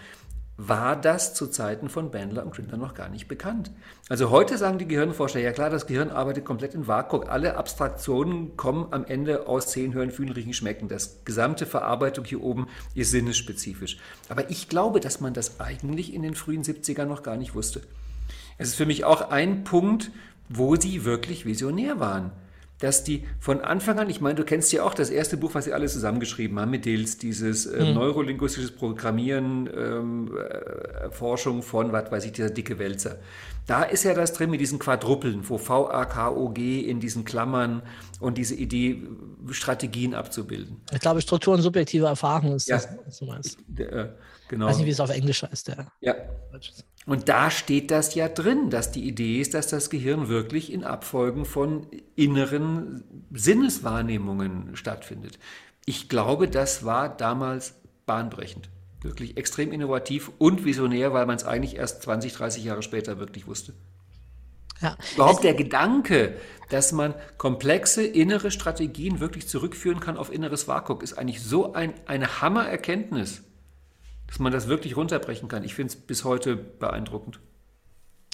war das zu Zeiten von Bandler und Grindr noch gar nicht bekannt. Also heute sagen die Gehirnforscher, ja klar, das Gehirn arbeitet komplett in Vakuum. Alle Abstraktionen kommen am Ende aus Sehen, Hören, Fühlen, Riechen, Schmecken. Das gesamte Verarbeitung hier oben ist sinnesspezifisch. Aber ich glaube, dass man das eigentlich in den frühen 70ern noch gar nicht wusste. Es ist für mich auch ein Punkt, wo sie wirklich visionär waren dass die von Anfang an, ich meine, du kennst ja auch das erste Buch, was sie alle zusammengeschrieben haben mit Dils, dieses äh, mhm. neurolinguistisches Programmieren, ähm, äh, Forschung von, was weiß ich, dieser dicke Wälzer. Da ist ja das drin mit diesen Quadrupeln, wo V, A, K, O, G in diesen Klammern und diese Idee, Strategien abzubilden. Ich glaube, Struktur und subjektive Erfahrung ist ja. das, was du meinst. Der, äh, genau. Ich weiß nicht, wie es auf Englisch heißt. Der. Ja. Und da steht das ja drin, dass die Idee ist, dass das Gehirn wirklich in Abfolgen von inneren Sinneswahrnehmungen stattfindet. Ich glaube, das war damals bahnbrechend. Wirklich extrem innovativ und visionär, weil man es eigentlich erst 20, 30 Jahre später wirklich wusste. Ja. Überhaupt der Gedanke, dass man komplexe innere Strategien wirklich zurückführen kann auf inneres Vakuum, ist eigentlich so ein, eine Hammererkenntnis dass man das wirklich runterbrechen kann. Ich finde es bis heute beeindruckend.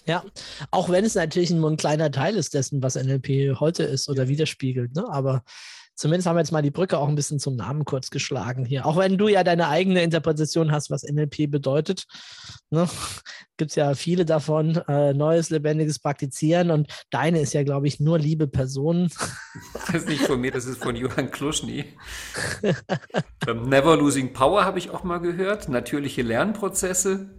Ja, auch wenn es natürlich nur ein kleiner Teil ist dessen, was NLP heute ist oder widerspiegelt. Ne? Aber zumindest haben wir jetzt mal die Brücke auch ein bisschen zum Namen kurz geschlagen hier. Auch wenn du ja deine eigene Interpretation hast, was NLP bedeutet. Ne? [laughs] Gibt es ja viele davon, äh, neues, lebendiges Praktizieren und deine ist ja, glaube ich, nur liebe Personen. [laughs] Das ist nicht von mir, das ist von Johann Kluschny. [laughs] Ähm, Never Losing Power habe ich auch mal gehört. Natürliche Lernprozesse.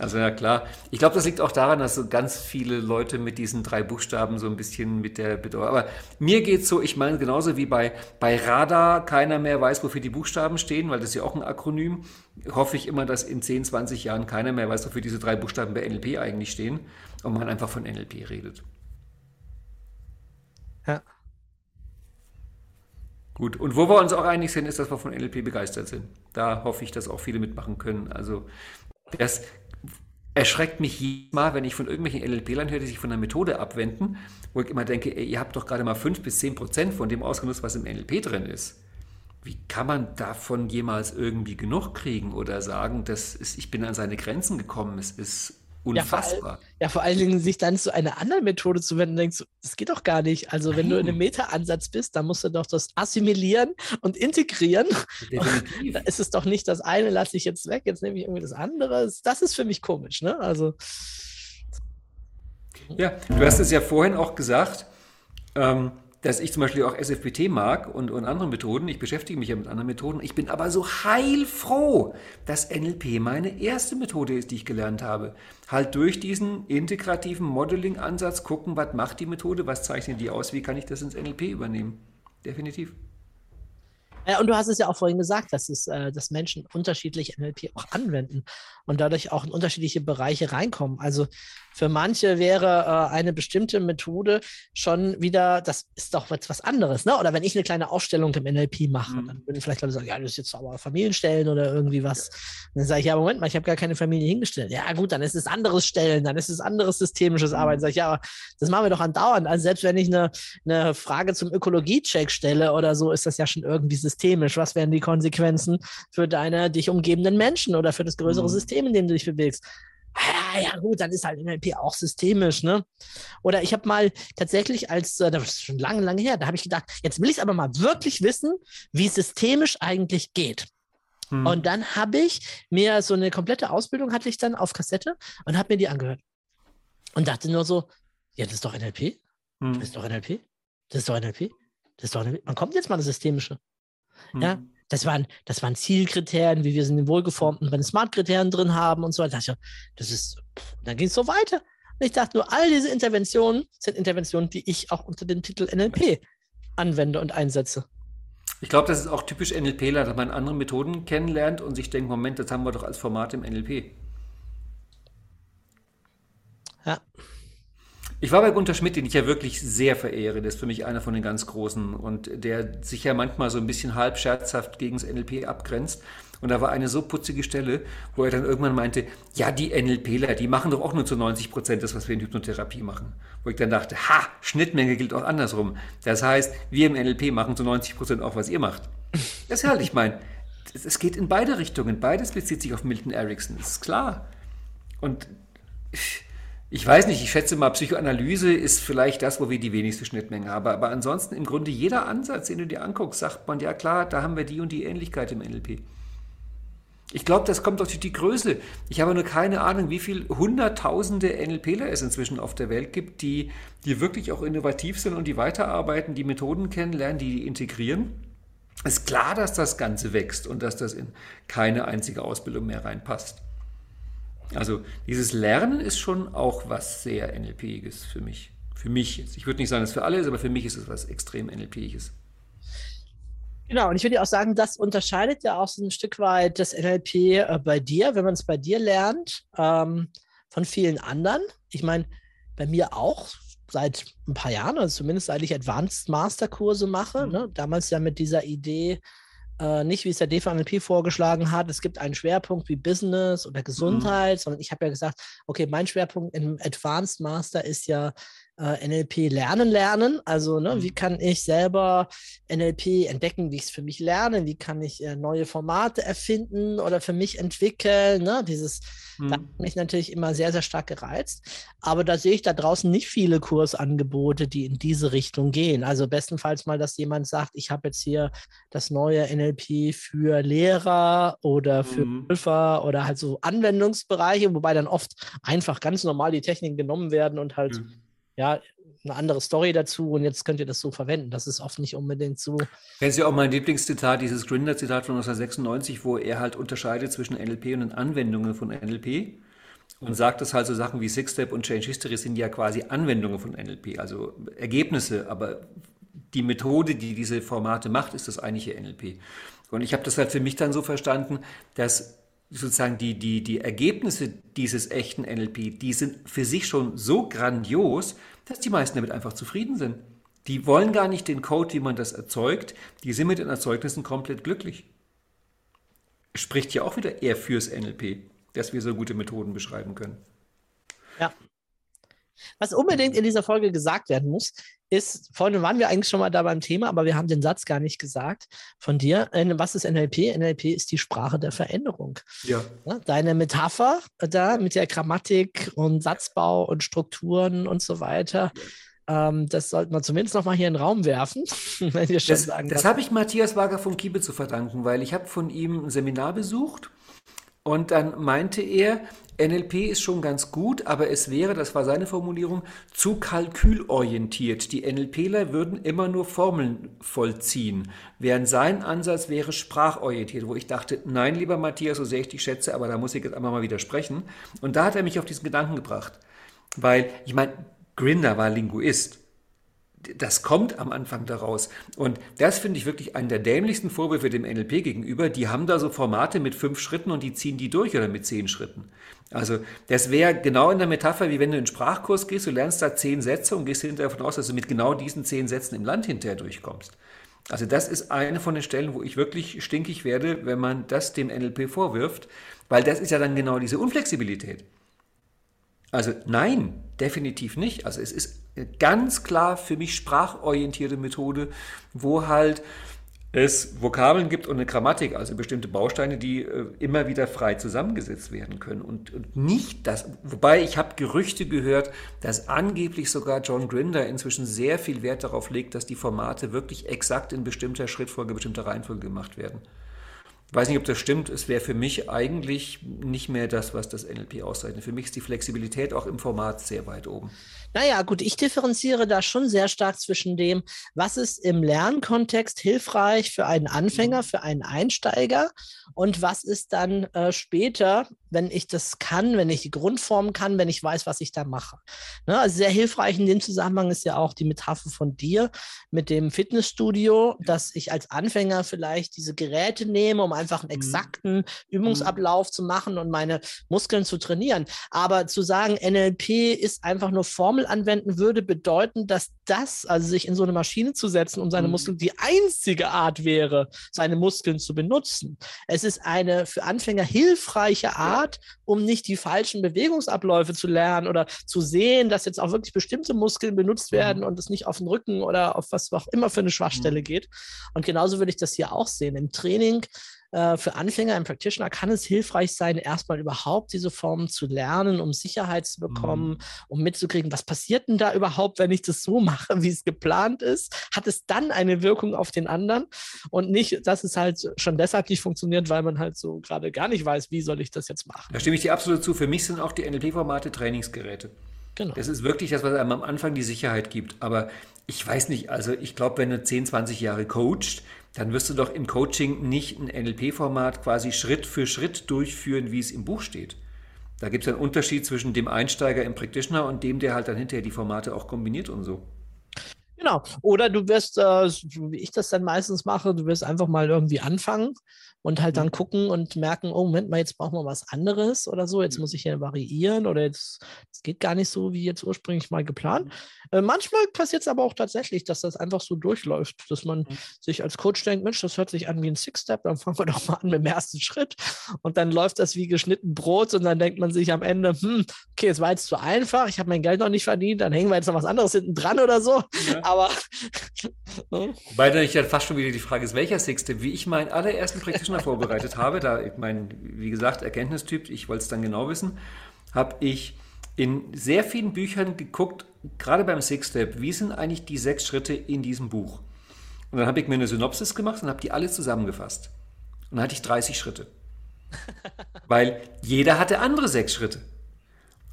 Also ja klar. Ich glaube, das liegt auch daran, dass so ganz viele Leute mit diesen drei Buchstaben so ein bisschen mit der Bedeutung. Aber mir geht es so, ich meine genauso wie bei, bei Radar keiner mehr weiß, wofür die Buchstaben stehen, weil das ist ja auch ein Akronym. Hoffe ich immer, dass in 10, 20 Jahren keiner mehr weiß, wofür diese drei Buchstaben bei NLP eigentlich stehen und man einfach von NLP redet. Ja. Gut, und wo wir uns auch einig sind, ist, dass wir von NLP begeistert sind. Da hoffe ich, dass auch viele mitmachen können. Also das erschreckt mich jedes Mal, wenn ich von irgendwelchen LLP-Lern höre, die sich von der Methode abwenden, wo ich immer denke, ey, ihr habt doch gerade mal 5 bis 10 Prozent von dem ausgenutzt, was im NLP drin ist. Wie kann man davon jemals irgendwie genug kriegen oder sagen, dass ich bin an seine Grenzen gekommen? Es ist Unfassbar. Ja, vor allen Dingen sich dann zu einer anderen Methode zu wenden, denkst du, das geht doch gar nicht. Also, wenn du in einem Meta-Ansatz bist, dann musst du doch das assimilieren und integrieren. Definitiv. [laughs] Da ist es doch nicht das eine, lasse ich jetzt weg, jetzt nehme ich irgendwie das andere. Das ist für mich komisch, ne? Also, Ja, du hast es ja vorhin auch gesagt, ähm, dass ich zum Beispiel auch SFPT mag und, und andere Methoden. Ich beschäftige mich ja mit anderen Methoden. Ich bin aber so heilfroh, dass NLP meine erste Methode ist, die ich gelernt habe. Halt durch diesen integrativen Modeling-Ansatz gucken, was macht die Methode, was zeichnet die aus, wie kann ich das ins NLP übernehmen. Definitiv. Und du hast es ja auch vorhin gesagt, dass, es, äh, dass Menschen unterschiedlich NLP auch anwenden und dadurch auch in unterschiedliche Bereiche reinkommen. Also für manche wäre äh, eine bestimmte Methode schon wieder, das ist doch was, was anderes. Ne? Oder wenn ich eine kleine Aufstellung im NLP mache, Mhm. dann würden vielleicht Leute sagen, ja, das ist jetzt aber Familienstellen oder irgendwie was. Und dann sage ich, ja, Moment mal, ich habe gar keine Familie hingestellt. Ja, gut, dann ist es anderes Stellen, dann ist es anderes systemisches Arbeiten. Sag ich, ja, das machen wir doch andauernd. Also selbst wenn ich eine, eine Frage zum Ökologie-Check stelle oder so, ist das ja schon irgendwie systemisch. Was wären die Konsequenzen für deine dich umgebenden Menschen oder für das größere Mhm. System, in dem du dich bewegst? Ah, ja, gut, dann ist halt NLP auch systemisch, ne? Oder ich habe mal tatsächlich als, äh, das ist schon lange, lange her, da habe ich gedacht, jetzt will ich aber mal wirklich wissen, wie systemisch eigentlich geht. Hm. Und dann habe ich mir so eine komplette Ausbildung hatte ich dann auf Kassette und habe mir die angehört. Und dachte nur so, ja, das ist doch NLP. Hm. Das ist doch NLP. Das ist doch NLP. Das ist doch NLP. Man kommt jetzt mal das Systemische. Hm. ja. Das waren, das waren Zielkriterien, wie wir sie in den wohlgeformten, bei Smart-Kriterien drin haben und so weiter. Da dachte ich, Das ist, pff, dann ging es so weiter. Und ich dachte nur, all diese Interventionen sind Interventionen, die ich auch unter dem Titel NLP anwende und einsetze. Ich glaube, das ist auch typisch NLPler, dass man andere Methoden kennenlernt und sich denkt, Moment, das haben wir doch als Format im NLP. Ja. Ich war bei Gunter Schmidt, den ich ja wirklich sehr verehre. Der ist für mich einer von den ganz Großen und der sich ja manchmal so ein bisschen halb scherzhaft gegen das NLP abgrenzt. Und da war eine so putzige Stelle, wo er dann irgendwann meinte, ja, die NLPler, die machen doch auch nur zu 90 Prozent das, was wir in Hypnotherapie machen. Wo ich dann dachte, ha, Schnittmenge gilt auch andersrum. Das heißt, wir im NLP machen zu 90 Prozent auch, was ihr macht. Das ist halt, ich meine, es geht in beide Richtungen. Beides bezieht sich auf Milton Erickson, ist klar. Und ich weiß nicht, ich schätze mal, Psychoanalyse ist vielleicht das, wo wir die wenigste Schnittmenge haben. Aber ansonsten im Grunde jeder Ansatz, den du dir anguckst, sagt man, ja klar, da haben wir die und die Ähnlichkeit im NLP. Ich glaube, das kommt doch durch die Größe. Ich habe nur keine Ahnung, wie viele hunderttausende NLPler es inzwischen auf der Welt gibt, die, die wirklich auch innovativ sind und die weiterarbeiten, die Methoden kennenlernen, die integrieren. Es ist klar, dass das Ganze wächst und dass das in keine einzige Ausbildung mehr reinpasst. Also dieses Lernen ist schon auch was sehr NLPiges für mich. Für mich jetzt. Ich würde nicht sagen, dass es für alle ist, aber für mich ist es was extrem NLPiges. Genau, und ich würde auch sagen, das unterscheidet ja auch so ein Stück weit das NLP äh, bei dir, wenn man es bei dir lernt, ähm, von vielen anderen. Ich meine, bei mir auch seit ein paar Jahren, also zumindest seit ich Advanced Master Kurse mache, Mhm. ne? damals ja mit dieser Idee, äh, nicht wie es der DVNLP vorgeschlagen hat, es gibt einen Schwerpunkt wie Business oder Gesundheit, sondern ich habe ja gesagt, okay, mein Schwerpunkt im Advanced Master ist ja äh, NLP lernen, lernen. Also, ne, Mhm. wie kann ich selber NLP entdecken, wie ich es für mich lerne, wie kann ich äh, neue Formate erfinden oder für mich entwickeln. Ne? Dieses, da Hm. hat mich natürlich immer sehr, sehr stark gereizt. Aber da sehe ich da draußen nicht viele Kursangebote, die in diese Richtung gehen. Also bestenfalls mal, dass jemand sagt, ich habe jetzt hier das neue NLP für Lehrer oder für Mhm. Prüfer oder halt so Anwendungsbereiche, wobei dann oft einfach ganz normal die Techniken genommen werden und halt Mhm. Ja eine andere Story dazu und jetzt könnt ihr das so verwenden. Das ist oft nicht unbedingt so. Das ist ja auch mein Lieblingszitat, dieses Grinder-Zitat von 1996, wo er halt unterscheidet zwischen NLP und den Anwendungen von NLP und sagt, dass halt so Sachen wie Six-Step und Change History sind ja quasi Anwendungen von NLP, also Ergebnisse, aber die Methode, die diese Formate macht, ist das eigentliche NLP. Und ich habe das halt für mich dann so verstanden, dass sozusagen die, die, die Ergebnisse dieses echten NLP, die sind für sich schon so grandios, dass die meisten damit einfach zufrieden sind. Die wollen gar nicht den Code, wie man das erzeugt, die sind mit den Erzeugnissen komplett glücklich. Spricht ja auch wieder eher fürs NLP, dass wir so gute Methoden beschreiben können. Ja. Was unbedingt in dieser Folge gesagt werden muss, ist, vorhin waren wir eigentlich schon mal da beim Thema, aber wir haben den Satz gar nicht gesagt von dir. Äh, Was ist NLP? NLP ist die Sprache der Veränderung. Ja. Deine Metapher da mit der Grammatik und Satzbau und Strukturen und so weiter, ähm, das sollten wir zumindest noch mal hier in den Raum werfen, [laughs] wenn wir schon Das, sagen. das habe ich Matthias Wager von Kiebe zu verdanken, weil ich habe von ihm ein Seminar besucht und dann meinte er, NLP ist schon ganz gut, aber es wäre, das war seine Formulierung, zu kalkülorientiert. Die NLPler würden immer nur Formeln vollziehen, während sein Ansatz wäre sprachorientiert, wo ich dachte, nein, lieber Matthias, so sehr ich dich schätze, aber da muss ich jetzt einmal mal widersprechen. Und da hat er mich auf diesen Gedanken gebracht, weil ich meine, Grinder war Linguist das kommt am Anfang daraus. Und das finde ich wirklich einen der dämlichsten Vorwürfe dem NLP gegenüber. Die haben da so Formate mit fünf Schritten und die ziehen die durch oder mit zehn Schritten. Also das wäre genau in der Metapher, wie wenn du in einen Sprachkurs gehst, du lernst da zehn Sätze und gehst hinterher davon aus, dass du mit genau diesen zehn Sätzen im Land hinterher durchkommst. Also das ist eine von den Stellen, wo ich wirklich stinkig werde, wenn man das dem NLP vorwirft, weil das ist ja dann genau diese Unflexibilität. Also nein, definitiv nicht. Also es ist ganz klar für mich sprachorientierte Methode, wo halt es Vokabeln gibt und eine Grammatik, also bestimmte Bausteine, die äh, immer wieder frei zusammengesetzt werden können. Und, und nicht das, wobei ich habe Gerüchte gehört, dass angeblich sogar John Grinder inzwischen sehr viel Wert darauf legt, dass die Formate wirklich exakt in bestimmter Schrittfolge, bestimmter Reihenfolge gemacht werden. Weiß nicht, ob das stimmt. Es wäre für mich eigentlich nicht mehr das, was das NLP auszeichnet. Für mich ist die Flexibilität auch im Format sehr weit oben. Naja, gut, ich differenziere da schon sehr stark zwischen dem, was ist im Lernkontext hilfreich für einen Anfänger, für einen Einsteiger und was ist dann äh, später, wenn ich das kann, wenn ich die Grundform kann, wenn ich weiß, was ich da mache. Ne, also sehr hilfreich in dem Zusammenhang ist ja auch die Metapher von dir mit dem Fitnessstudio, dass ich als Anfänger vielleicht diese Geräte nehme, um einfach einen exakten Übungsablauf zu machen und meine Muskeln zu trainieren. Aber zu sagen, NLP ist einfach nur Formel anwenden, würde bedeuten, dass das, also sich in so eine Maschine zu setzen, um seine Mhm. Muskeln, die einzige Art wäre, seine Muskeln zu benutzen. Es ist eine für Anfänger hilfreiche Art, um nicht die falschen Bewegungsabläufe zu lernen oder zu sehen, dass jetzt auch wirklich bestimmte Muskeln benutzt werden und es nicht auf den Rücken oder auf was auch immer für eine Schwachstelle geht. Und genauso würde ich das hier auch sehen. Im Training äh, für Anfänger, im Practitioner kann es hilfreich sein, erstmal überhaupt diese Formen zu lernen, um Sicherheit zu bekommen, um mitzukriegen, was passiert denn da überhaupt, wenn ich das so mache, [laughs] wie es geplant ist? Hat es dann eine Wirkung auf den anderen? Und nicht, dass es halt schon deshalb nicht funktioniert, weil man halt so gerade gar nicht weiß, wie soll ich das jetzt machen. Da stimme ich dir absolut zu. Für mich sind auch die NLP-Formate Trainingsgeräte. Genau. Das ist wirklich das, was einem am Anfang die Sicherheit gibt. Aber ich weiß nicht, also ich glaube, wenn du 10, 20 Jahre coacht, dann wirst du doch im Coaching nicht ein NLP-Format quasi Schritt für Schritt durchführen, wie es im Buch steht. Da gibt es einen Unterschied zwischen dem Einsteiger im Practitioner und dem, der halt dann hinterher die Formate auch kombiniert und so. Genau. Oder du wirst, äh, wie ich das dann meistens mache, du wirst einfach mal irgendwie anfangen und halt dann gucken und merken, oh Moment mal, jetzt brauchen wir was anderes oder so, jetzt muss ich hier variieren oder jetzt, es geht gar nicht so, wie jetzt ursprünglich mal geplant. Äh, manchmal passiert es aber auch tatsächlich, dass das einfach so durchläuft, dass man sich als Coach denkt, Mensch, das hört sich an wie ein Six-Step, dann fangen wir doch mal an mit dem ersten Schritt. Und dann läuft das wie geschnitten Brot und dann denkt man sich am Ende, hm, okay, es war jetzt zu einfach, ich habe mein Geld noch nicht verdient, dann hängen wir jetzt noch was anderes hinten dran oder so, aber [laughs] ne? Wobei dann ich dann fast schon wieder die Frage ist, welcher Sixte, wie ich meinen allerersten Practitioner vorbereitet habe, da ich mein, wie gesagt, Erkenntnistyp, ich wollte es dann genau wissen, habe ich in sehr vielen Büchern geguckt, gerade beim Six-Step, wie sind eigentlich die sechs Schritte in diesem Buch? Und dann habe ich mir eine Synopsis gemacht und habe die alle zusammengefasst. Und dann hatte ich 30 Schritte. [laughs] Weil jeder hatte andere sechs Schritte.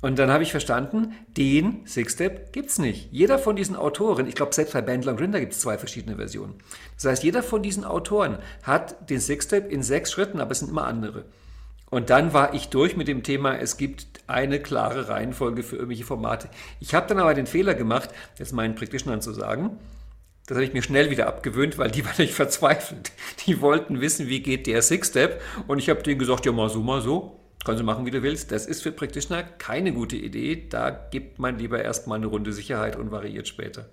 Und dann habe ich verstanden, den Six-Step gibt es nicht. Jeder von diesen Autoren, ich glaube selbst bei Bandler und Grinder gibt es zwei verschiedene Versionen. Das heißt, jeder von diesen Autoren hat den Six-Step in sechs Schritten, aber es sind immer andere. Und dann war ich durch mit dem Thema, es gibt eine klare Reihenfolge für irgendwelche Formate. Ich habe dann aber den Fehler gemacht, das meinen Practitionern zu sagen, das habe ich mir schnell wieder abgewöhnt, weil die [laughs] waren nicht verzweifelt. Die wollten wissen, wie geht der Six-Step. Und ich habe denen gesagt, ja mal so, mal so. Kannst du machen, wie du willst. Das ist für Practitioner keine gute Idee. Da gibt man lieber erstmal eine Runde Sicherheit und variiert später.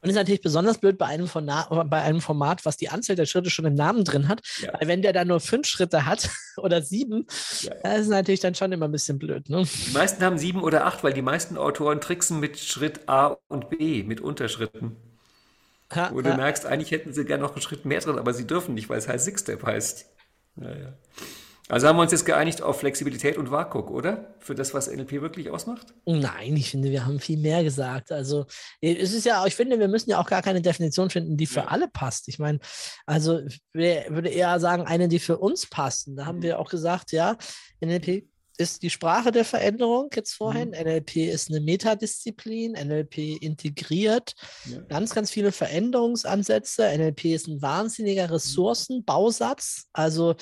Und ist natürlich besonders blöd bei einem, bei einem, Format, was die Anzahl der Schritte schon im Namen drin hat. Ja. Weil wenn der dann nur fünf Schritte hat [laughs] oder sieben, ja, ja. das ist natürlich dann schon immer ein bisschen blöd. Ne? Die meisten haben sieben oder acht, weil die meisten Autoren tricksen mit Schritt A und B, mit Unterschritten. Ja, Wo du merkst, eigentlich hätten sie gerne noch einen Schritt mehr drin, aber sie dürfen nicht, weil es heißt Six Step heißt. Ja, also haben wir uns jetzt geeinigt auf Flexibilität und WAKOK, oder? Für das, was NLP wirklich ausmacht? Nein, ich finde, wir haben viel mehr gesagt. Also es ist ja, ich finde, wir müssen ja auch gar keine Definition finden, die für ja. alle passt. Ich meine, also ich würde eher sagen, eine, die für uns passt. Da haben mhm. wir auch gesagt, ja, NLP ist die Sprache der Veränderung jetzt vorhin. Mhm. NLP ist eine Metadisziplin. NLP integriert ja. ganz, ganz viele Veränderungsansätze. NLP ist ein wahnsinniger mhm. Ressourcenbausatz. Also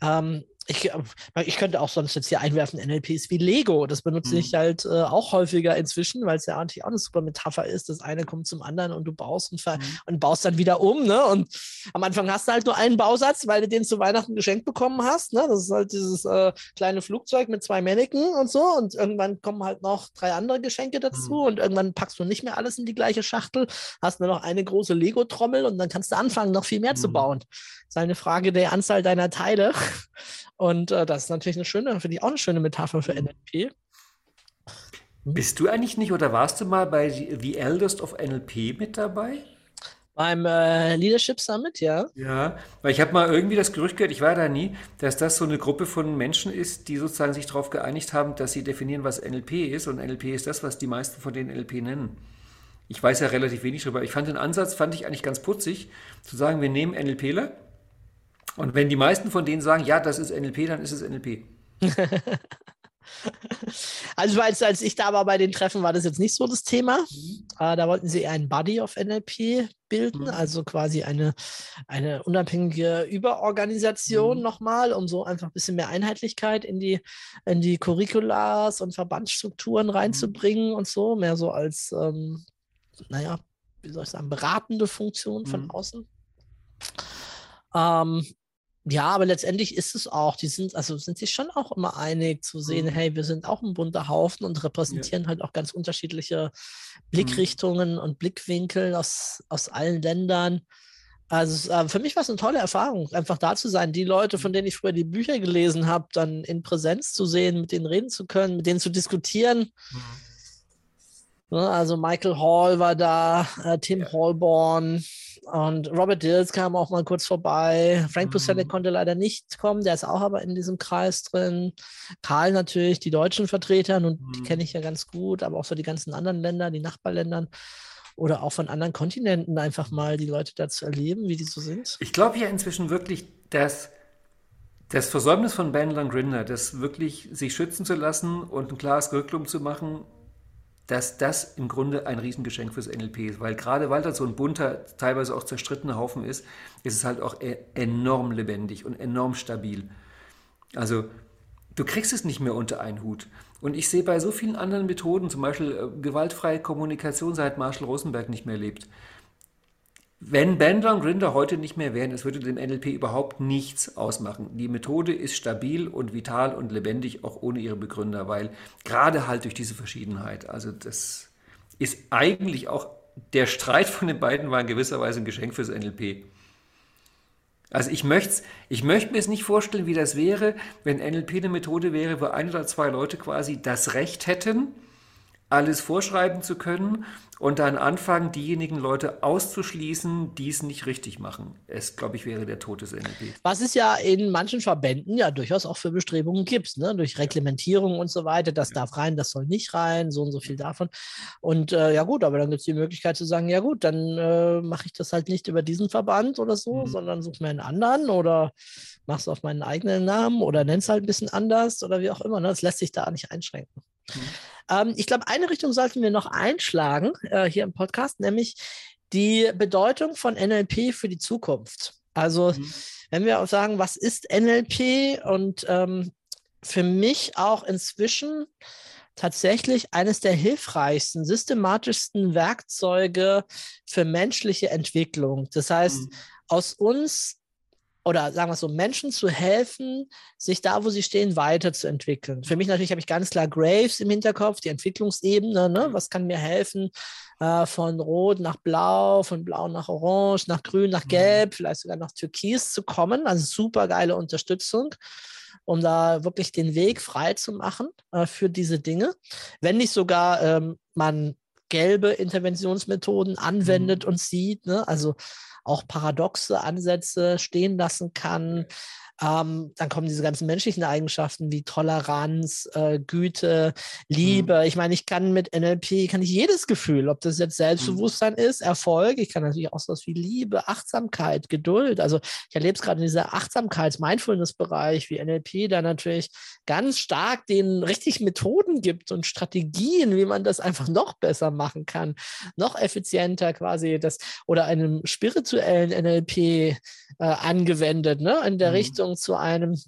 ähm, ich, äh, ich könnte auch sonst jetzt hier einwerfen, NLPs wie Lego. Das benutze mhm. ich halt äh, auch häufiger inzwischen, weil es ja eigentlich auch eine super Metapher ist. Das eine kommt zum anderen und du baust und, mhm. und baust dann wieder um. Ne? Und am Anfang hast du halt nur einen Bausatz, weil du den zu Weihnachten geschenkt bekommen hast. Ne? Das ist halt dieses äh, kleine Flugzeug mit zwei Mannequin und so. Und irgendwann kommen halt noch drei andere Geschenke dazu. Mhm. Und irgendwann packst du nicht mehr alles in die gleiche Schachtel, hast nur noch eine große Lego-Trommel und dann kannst du anfangen, noch viel mehr zu mhm. bauen. Das ist eine Frage der Anzahl deiner Teile. Und äh, das ist natürlich eine schöne, finde ich auch eine schöne Metapher für NLP. Mhm. Bist du eigentlich nicht oder warst du mal bei The Eldest of NLP mit dabei? Beim äh, Leadership Summit, ja. Ja, weil ich habe mal irgendwie das Gerücht gehört, ich war da nie, dass das so eine Gruppe von Menschen ist, die sozusagen sich darauf geeinigt haben, dass sie definieren, was NLP ist. Und NLP ist das, was die meisten von denen NLP nennen. Ich weiß ja relativ wenig darüber. Ich fand den Ansatz, fand ich eigentlich ganz putzig, zu sagen, wir nehmen NLPler und wenn die meisten von denen sagen, ja, das ist NLP, dann ist es NLP. [laughs] also als, als ich da war bei den Treffen, war das jetzt nicht so das Thema. Mhm. Äh, da wollten sie einen Body of NLP bilden, mhm. also quasi eine, eine unabhängige Überorganisation mhm. nochmal, um so einfach ein bisschen mehr Einheitlichkeit in die, in die Curriculars und Verbandsstrukturen mhm. reinzubringen und so, mehr so als, ähm, naja, wie soll ich sagen, beratende Funktion von mhm. außen. Ähm, ja, aber letztendlich ist es auch, die sind, also sind sich schon auch immer einig zu sehen, mhm. hey, wir sind auch ein bunter Haufen und repräsentieren ja. halt auch ganz unterschiedliche mhm. Blickrichtungen mhm. und Blickwinkel aus, aus allen Ländern. Also äh, für mich war es eine tolle Erfahrung, einfach da zu sein, die Leute, von mhm. denen ich früher die Bücher gelesen habe, dann in Präsenz zu sehen, mit denen reden zu können, mit denen zu diskutieren. Mhm. Ne, also Michael Hall war da, äh, Tim ja. Hallborn und Robert Dills kam auch mal kurz vorbei. Frank mhm. Puselek konnte leider nicht kommen, der ist auch aber in diesem Kreis drin. Karl natürlich, die deutschen Vertreter, und mhm. die kenne ich ja ganz gut, aber auch so die ganzen anderen Länder, die Nachbarländern oder auch von anderen Kontinenten einfach mal die Leute da zu erleben, wie die so sind. Ich glaube ja inzwischen wirklich, dass das Versäumnis von Bandler und Grinder, das wirklich sich schützen zu lassen und ein klares Curriculum zu machen, dass das im Grunde ein Riesengeschenk fürs NLP ist. Weil gerade weil das so ein bunter, teilweise auch zerstrittener Haufen ist, ist es halt auch e-, enorm lebendig und enorm stabil. Also du kriegst es nicht mehr unter einen Hut. Und ich sehe bei so vielen anderen Methoden, zum Beispiel äh, gewaltfreie Kommunikation, seit Marshall Rosenberg nicht mehr lebt, wenn Bandler und Grinder heute nicht mehr wären, es würde dem NLP überhaupt nichts ausmachen. Die Methode ist stabil und vital und lebendig, auch ohne ihre Begründer, weil gerade halt durch diese Verschiedenheit, also das ist eigentlich auch, der Streit von den beiden war in gewisser Weise ein Geschenk fürs NLP. Also ich möchte ich möchte mir es nicht vorstellen, wie das wäre, wenn NLP eine Methode wäre, wo ein oder zwei Leute quasi das Recht hätten, alles vorschreiben zu können und dann anfangen, diejenigen Leute auszuschließen, die es nicht richtig machen. Es, glaube ich, wäre der Tod des NLP. Was es ja in manchen Verbänden ja durchaus auch für Bestrebungen gibt, ne? durch Reglementierung und so weiter. Das ja. darf rein, das soll nicht rein, so und so viel davon. Und äh, ja gut, aber dann gibt es die Möglichkeit zu sagen, ja gut, dann äh, mache ich das halt nicht über diesen Verband oder so, mhm. sondern suche mir einen anderen oder mache es auf meinen eigenen Namen oder nenne es halt ein bisschen anders oder wie auch immer. Ne? Das lässt sich da nicht einschränken. Mhm. Ähm, ich glaube, eine Richtung sollten wir noch einschlagen äh, hier im Podcast, nämlich die Bedeutung von NLP für die Zukunft. Also, mhm. wenn wir auch sagen, was ist NLP und ähm, für mich auch inzwischen tatsächlich eines der hilfreichsten, systematischsten Werkzeuge für menschliche Entwicklung. Das heißt, mhm. aus uns oder sagen wir es so, Menschen zu helfen, sich da, wo sie stehen, weiterzuentwickeln. Für mich natürlich habe ich ganz klar Graves im Hinterkopf, die Entwicklungsebene. Ne? Mhm. Was kann mir helfen, äh, von Rot nach Blau, von Blau nach Orange, nach Grün, nach Gelb, vielleicht sogar nach Türkis zu kommen. Also super geile Unterstützung um da wirklich den Weg frei zu machen äh, für diese Dinge. Wenn nicht sogar ähm, man gelbe Interventionsmethoden anwendet mhm. und sieht, ne? also auch paradoxe Ansätze stehen lassen kann, ähm, dann kommen diese ganzen menschlichen Eigenschaften wie Toleranz, äh, Güte, Liebe. Mhm. Ich meine, ich kann mit NLP, kann ich jedes Gefühl, ob das jetzt Selbstbewusstsein mhm. ist, Erfolg, ich kann natürlich auch so was wie Liebe, Achtsamkeit, Geduld. Also ich erlebe es gerade in dieser Achtsamkeits-Mindfulness-Bereich, wie NLP da natürlich ganz stark den richtig Methoden gibt und Strategien, wie man das einfach noch besser machen kann, noch effizienter quasi das oder einem spirituellen NLP äh, angewendet, ne, in der mhm. Richtung Beziehung zu einem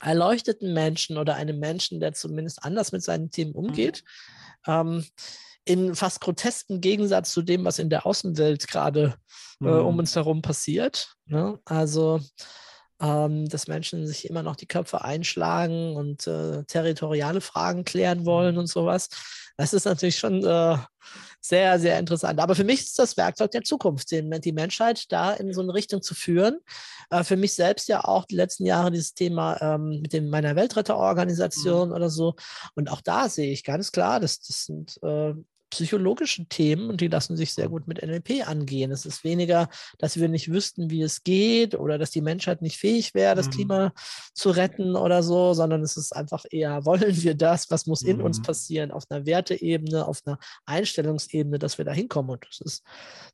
erleuchteten Menschen oder einem Menschen, der zumindest anders mit seinen Themen umgeht. Mhm. Ähm, in fast grotesken Gegensatz zu dem, was in der Außenwelt gerade äh, mhm. um uns herum passiert. Ne? Also, ähm, dass Menschen sich immer noch die Köpfe einschlagen und äh, territoriale Fragen klären wollen mhm. und sowas. Das ist natürlich schon äh, sehr, sehr interessant. Aber für mich ist das Werkzeug der Zukunft, die Menschheit da in so eine Richtung zu führen. Äh, für mich selbst ja auch die letzten Jahre dieses Thema ähm, mit dem, meiner Weltretterorganisation mhm. oder so. Und auch da sehe ich ganz klar, dass das sind äh, psychologische Themen und die lassen sich sehr gut mit NLP angehen. Es ist weniger, dass wir nicht wüssten, wie es geht oder dass die Menschheit nicht fähig wäre, das mhm. Klima zu retten oder so, sondern es ist einfach eher, [laughs] wollen wir das, was muss in mhm. uns passieren, auf einer Werteebene, auf einer Einstellungsebene, dass wir da hinkommen. Und das ist,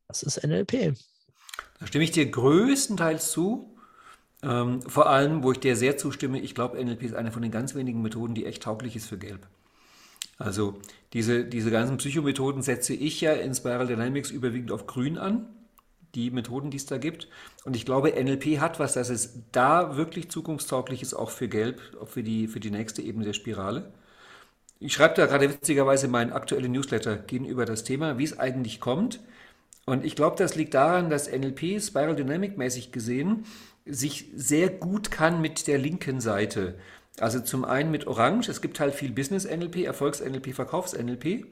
das ist NLP. Da stimme ich dir größtenteils zu. Ähm, vor allem, wo ich dir sehr zustimme, ich glaube, NLP ist eine von den ganz wenigen Methoden, die echt tauglich ist für Gelb. Also diese, diese ganzen Psychomethoden setze ich ja in Spiral Dynamics überwiegend auf Grün an, die Methoden, die es da gibt. Und ich glaube, NLP hat was, dass es da wirklich zukunftstauglich ist, auch für Gelb, auch für die, für die nächste Ebene der Spirale. Ich schreibe da gerade witzigerweise meinen aktuellen Newsletter gegenüber das Thema, wie es eigentlich kommt. Und ich glaube, das liegt daran, dass NLP Spiral Dynamic mäßig gesehen sich sehr gut kann mit der linken Seite. Also zum einen mit Orange, es gibt halt viel Business-NLP, Erfolgs-NLP, Verkaufs-NLP.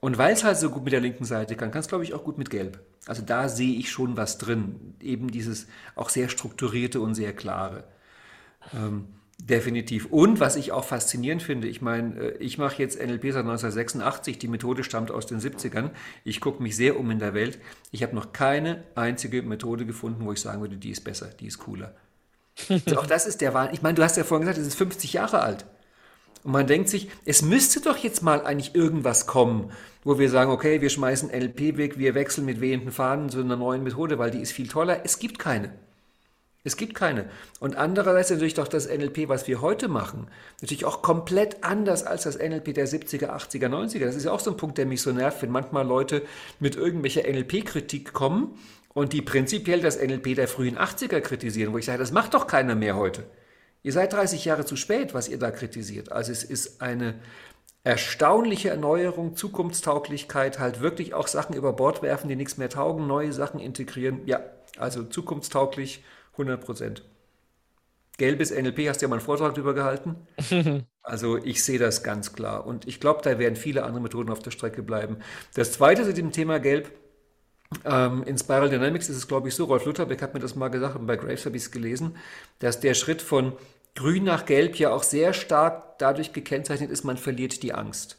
Und weil es halt so gut mit der linken Seite kann, kann es, glaube ich, auch gut mit Gelb. Also da sehe ich schon was drin. Eben dieses auch sehr strukturierte und sehr klare. Ähm, definitiv. Und was ich auch faszinierend finde, ich meine, äh, ich mache jetzt NLP seit 1986, die Methode stammt aus den 70ern. Ich gucke mich sehr um in der Welt. Ich habe noch keine einzige Methode gefunden, wo ich sagen würde, die ist besser, die ist cooler. Also auch das ist der Wahl. Ich meine, du hast ja vorhin gesagt, es ist 50 Jahre alt. Und man denkt sich, es müsste doch jetzt mal eigentlich irgendwas kommen, wo wir sagen, okay, wir schmeißen NLP weg, wir wechseln mit wehenden Fahnen zu einer neuen Methode, weil die ist viel toller. Es gibt keine. Es gibt keine. Und andererseits natürlich doch das NLP, was wir heute machen, natürlich auch komplett anders als das NLP der 70er, 80er, 90er. Das ist ja auch so ein Punkt, der mich so nervt, wenn manchmal Leute mit irgendwelcher NLP-Kritik kommen und die prinzipiell das NLP der frühen 80er kritisieren, wo ich sage, das macht doch keiner mehr heute. Ihr seid 30 Jahre zu spät, was ihr da kritisiert. Also es ist eine erstaunliche Erneuerung, Zukunftstauglichkeit, halt wirklich auch Sachen über Bord werfen, die nichts mehr taugen, neue Sachen integrieren. Ja, also zukunftstauglich 100 Prozent. Gelbes NLP, hast du ja mal einen Vortrag darüber gehalten. [laughs] Also ich sehe das ganz klar. Und ich glaube, da werden viele andere Methoden auf der Strecke bleiben. Das Zweite zu dem Thema Gelb, ähm, in Spiral Dynamics ist es, glaube ich, so, Rolf Lutherbeck hat mir das mal gesagt bei Graves habe ich es gelesen, dass der Schritt von grün nach gelb ja auch sehr stark dadurch gekennzeichnet ist, man verliert die Angst.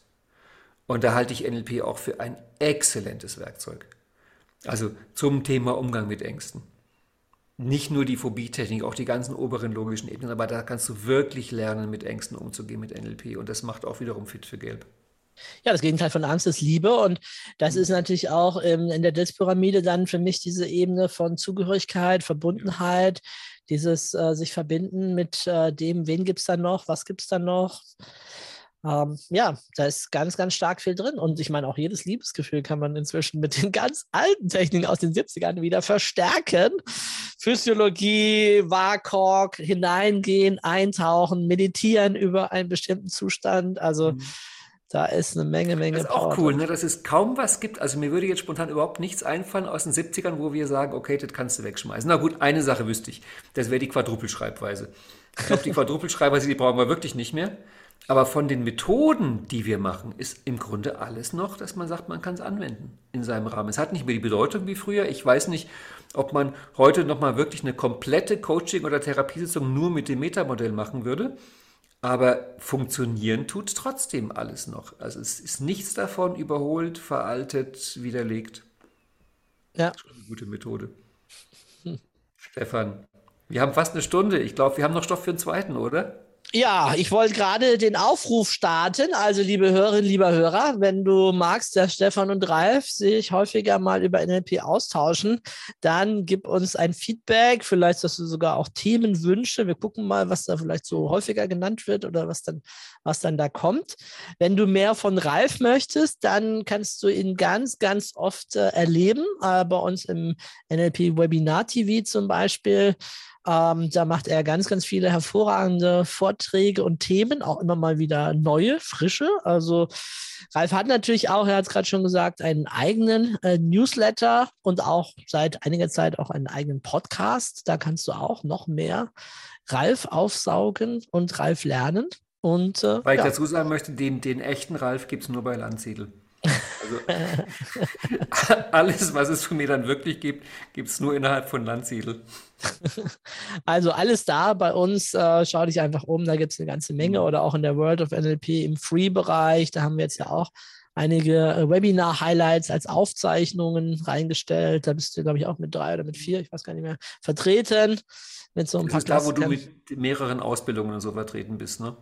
Und da halte ich NLP auch für ein exzellentes Werkzeug. Also zum Thema Umgang mit Ängsten. Nicht nur die Phobie-Technik, auch die ganzen oberen logischen Ebenen, aber da kannst du wirklich lernen, mit Ängsten umzugehen mit NLP. Und das macht auch wiederum fit für Gelb. Ja, das Gegenteil von Angst ist Liebe. Und das mhm. ist natürlich auch ähm, in der Dilz-Pyramide dann für mich diese Ebene von Zugehörigkeit, Verbundenheit, dieses äh, sich verbinden mit äh, dem, wen gibt es da noch, was gibt es da noch. Ähm, ja, da ist ganz, ganz stark viel drin. Und ich meine, auch jedes Liebesgefühl kann man inzwischen mit den ganz alten Techniken aus den 70ern wieder verstärken. Physiologie, WAKOK, hineingehen, eintauchen, meditieren über einen bestimmten Zustand. Also mhm da ist eine Menge, Menge Das ist auch cool, ne, dass es kaum was gibt. Also mir würde jetzt spontan überhaupt nichts einfallen aus den 70ern, wo wir sagen, okay, das kannst du wegschmeißen. Na gut, eine Sache wüsste ich. Das wäre die Quadrupelschreibweise. Ich glaube, die [laughs] Quadrupelschreibweise, die brauchen wir wirklich nicht mehr. Aber von den Methoden, die wir machen, ist im Grunde alles noch, dass man sagt, man kann es anwenden in seinem Rahmen. Es hat nicht mehr die Bedeutung wie früher. Ich weiß nicht, ob man heute nochmal wirklich eine komplette Coaching- oder Therapiesitzung nur mit dem Metamodell machen würde. Aber funktionieren tut trotzdem alles noch. Also es ist nichts davon überholt, veraltet, widerlegt. Ja. Schon eine gute Methode. Stefan, wir haben fast eine Stunde. Ich glaube, wir haben noch Stoff für einen zweiten, oder? Ja, ich wollte gerade den Aufruf starten. Also, liebe Hörerinnen, lieber Hörer, wenn du magst, der Stefan und Ralf sich häufiger mal über NLP austauschen, dann gib uns ein Feedback. Vielleicht hast du sogar auch Themenwünsche. Wir gucken mal, was da vielleicht so häufiger genannt wird oder was dann, was dann da kommt. Wenn du mehr von Ralf möchtest, dann kannst du ihn ganz, ganz oft äh, erleben. Äh, bei uns im NLP Webinar TV zum Beispiel. Ähm, da macht er ganz, ganz viele hervorragende Vorträge und Themen, auch immer mal wieder neue, frische. Also Ralf hat natürlich auch, er hat es gerade schon gesagt, einen eigenen äh, Newsletter und auch seit einiger Zeit auch einen eigenen Podcast. Da kannst du auch noch mehr Ralf aufsaugen und Ralf lernen. Und, äh, Weil ich ja. dazu sagen möchte, den, den echten Ralf gibt es nur bei Landsiedel. Also [laughs] alles, was es von mir dann wirklich gibt, gibt es nur innerhalb von Landsiedel. [laughs] Also alles da bei uns, äh, schau dich einfach um, da gibt es eine ganze Menge oder auch in der World of NLP im Free-Bereich, da haben wir jetzt ja auch einige äh, Webinar-Highlights als Aufzeichnungen reingestellt. Da bist du, glaube ich, auch mit drei oder mit vier, ich weiß gar nicht mehr, vertreten. Mit so ein Das paar ist da, wo du mit mehreren Ausbildungen und so vertreten bist, ne?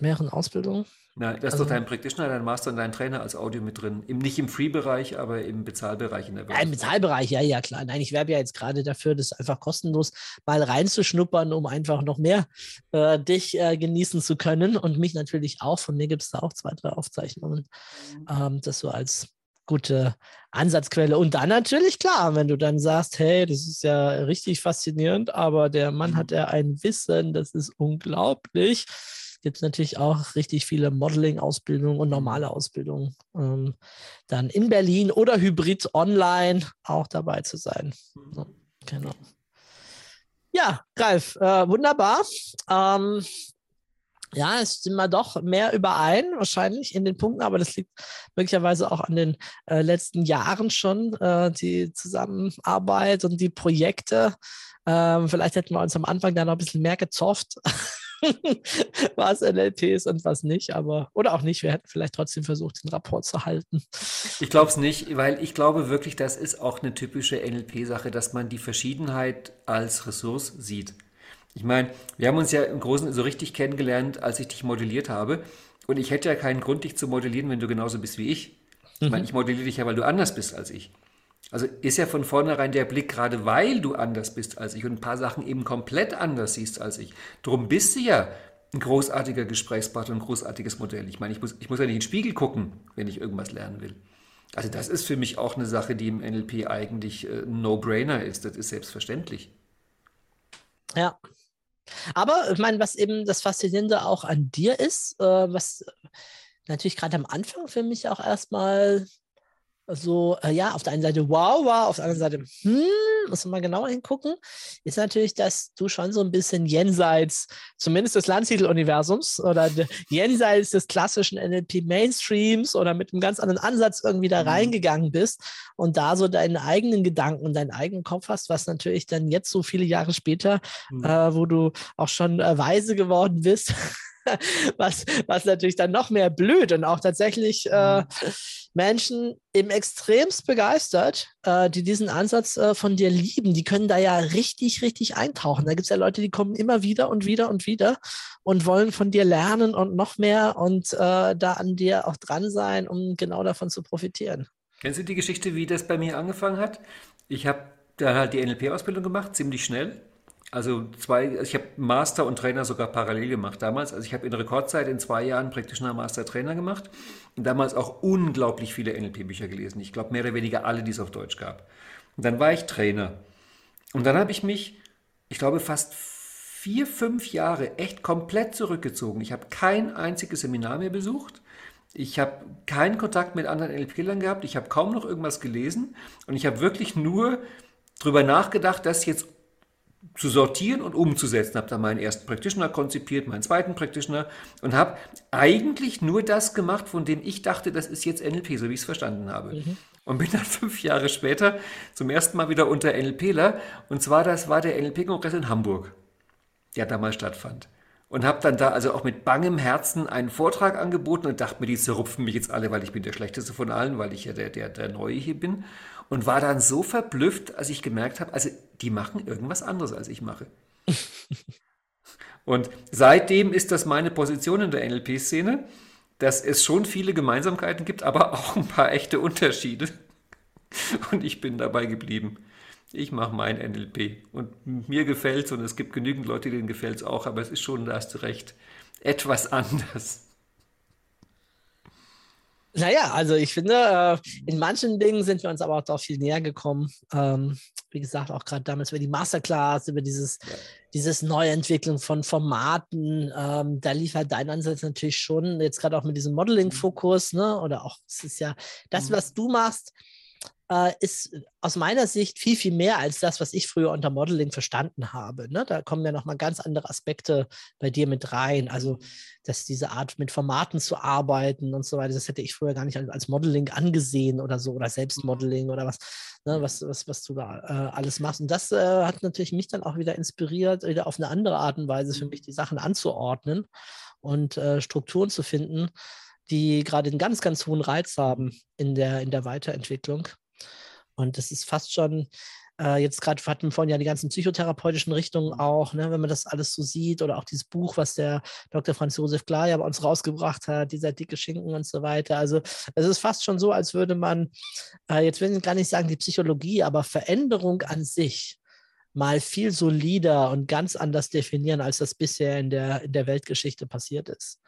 mehreren Ausbildungen. Na, da ist Also- doch dein Practitioner, dein Master und dein Trainer als Audio mit drin. Im, nicht im Free-Bereich, aber im Bezahlbereich in der Ja, im Bezahlbereich, ja, ja, klar. Nein, ich werbe ja jetzt gerade dafür, das einfach kostenlos mal reinzuschnuppern, um einfach noch mehr äh, dich äh, genießen zu können und mich natürlich auch. Von mir gibt es da auch zwei, drei Aufzeichnungen. Ähm, das so als gute Ansatzquelle. Und dann natürlich, klar, wenn du dann sagst, hey, das ist ja richtig faszinierend, aber der Mann hat ja ein Wissen, das ist unglaublich. Gibt es natürlich auch richtig viele Modeling-Ausbildungen und normale Ausbildungen. Ähm, dann in Berlin oder Hybrid online auch dabei zu sein. Ja, genau. Ja, Ralf, äh, wunderbar. Ähm, ja, es sind wir doch mehr überein, wahrscheinlich in den Punkten, aber das liegt möglicherweise auch an den äh, letzten Jahren schon, äh, die Zusammenarbeit und die Projekte. Ähm, vielleicht hätten wir uns am Anfang da noch ein bisschen mehr gezofft, [laughs] [laughs] was NLP ist und was nicht, aber oder auch nicht. Wir hätten vielleicht trotzdem versucht, den Rapport zu halten. Ich glaube es nicht, weil ich glaube wirklich, das ist auch eine typische NLP-Sache, dass man die Verschiedenheit als Ressource sieht. Ich meine, wir haben uns ja im Großen so richtig kennengelernt, als ich dich modelliert habe. Und ich hätte ja keinen Grund, dich zu modellieren, wenn du genauso bist wie ich. Ich meine, ich modelliere dich ja, weil du anders bist als ich. Also ist ja von vornherein der Blick, gerade weil du anders bist als ich und ein paar Sachen eben komplett anders siehst als ich. Drum bist du ja ein großartiger Gesprächspartner, ein großartiges Modell. Ich meine, ich muss, ich muss ja nicht in den Spiegel gucken, wenn ich irgendwas lernen will. Also das ist für mich auch eine Sache, die im NLP eigentlich äh, ein No-Brainer ist. Das ist selbstverständlich. Ja. Aber ich meine, was eben das Faszinierende auch an dir ist, äh, was natürlich gerade am Anfang für mich auch erstmal so, äh, ja, auf der einen Seite wow war, auf der anderen Seite, hm, muss man mal genauer hingucken, ist natürlich, dass du schon so ein bisschen jenseits, zumindest des Landsiedel-Universums oder de- jenseits des klassischen NLP-Mainstreams oder mit einem ganz anderen Ansatz irgendwie da Mhm. reingegangen bist und da so deinen eigenen Gedanken und deinen eigenen Kopf hast, was natürlich dann jetzt so viele Jahre später, Mhm. äh, wo du auch schon äh, weise geworden bist, [laughs] was, was natürlich dann noch mehr blüht und auch tatsächlich äh, Menschen eben extremst begeistert, äh, die diesen Ansatz äh, von dir lieben. Die können da ja richtig, richtig eintauchen. Da gibt es ja Leute, die kommen immer wieder und wieder und wieder und wollen von dir lernen und noch mehr und äh, da an dir auch dran sein, um genau davon zu profitieren. Kennst du die Geschichte, wie das bei mir angefangen hat? Ich habe dann halt die NLP-Ausbildung gemacht, ziemlich schnell. Also zwei, ich habe Master und Trainer sogar parallel gemacht damals. Also ich habe in Rekordzeit in zwei Jahren Practitioner Master Trainer gemacht und damals auch unglaublich viele NLP-Bücher gelesen. Ich glaube mehr oder weniger alle, die es auf Deutsch gab. Und dann war ich Trainer. Und dann habe ich mich, ich glaube, fast vier, fünf Jahre echt komplett zurückgezogen. Ich habe kein einziges Seminar mehr besucht. Ich habe keinen Kontakt mit anderen NLP-Lern gehabt. Ich habe kaum noch irgendwas gelesen. Und ich habe wirklich nur darüber nachgedacht, das jetzt zu sortieren und umzusetzen. Habe dann meinen ersten Practitioner konzipiert, meinen zweiten Practitioner und habe eigentlich nur das gemacht, von dem ich dachte, das ist jetzt NLP, so wie ich es verstanden habe. Mhm. Und bin dann [laughs] fünf Jahre später zum ersten Mal wieder unter NLPler. Und zwar, das war der NLP-Kongress in Hamburg, der damals stattfand. Und habe dann da also auch mit bangem Herzen einen Vortrag angeboten und dachte mir, die zerrupfen mich jetzt alle, weil ich bin der Schlechteste von allen, weil ich ja der, der, der Neue hier bin und war dann so verblüfft, als ich gemerkt habe, also die machen irgendwas anderes, als ich mache. und seitdem ist das meine Position in der NLP-Szene, dass es schon viele Gemeinsamkeiten gibt, aber auch ein paar echte Unterschiede. Und ich bin dabei geblieben. Ich mache mein NLP und mir gefällt es und es gibt genügend Leute, denen gefällt es auch, aber es ist schon, da hast du recht, etwas anders. Naja, also ich finde, äh, in manchen Dingen sind wir uns aber auch doch viel näher gekommen. Ähm, wie gesagt, auch gerade damals über die Masterclass, über dieses, ja. dieses Neuentwicklung von Formaten. Ähm, da lief halt dein Ansatz natürlich schon, jetzt gerade auch mit diesem Modeling-Fokus, ne? Oder auch, es ist ja das, mhm. was du machst, äh, ist aus meiner Sicht viel, viel mehr als das, was ich früher unter Modeling verstanden habe. Ne? Da kommen ja nochmal ganz andere Aspekte bei dir mit rein. Also, dass diese Art mit Formaten zu arbeiten und so weiter, das hätte ich früher gar nicht als Modeling angesehen oder so, oder Selbstmodeling oder was, ne? was, was, was du da äh, alles machst. Und das äh, hat natürlich mich dann auch wieder inspiriert, wieder auf eine andere Art und Weise für mich die Sachen anzuordnen und äh, Strukturen zu finden, die gerade einen ganz, ganz hohen Reiz haben in der, in der Weiterentwicklung. Und das ist fast schon, äh, jetzt gerade hatten wir vorhin ja die ganzen psychotherapeutischen Richtungen auch, ne, wenn man das alles so sieht, oder auch dieses Buch, was der Dr. Franz Josef Klar ja bei uns rausgebracht hat, dieser dicke Schinken und so weiter. Also es ist fast schon so, als würde man, äh, jetzt will ich gar nicht sagen die Psychologie, aber Veränderung an sich mal viel solider und ganz anders definieren, als das bisher in der, in der Weltgeschichte passiert ist.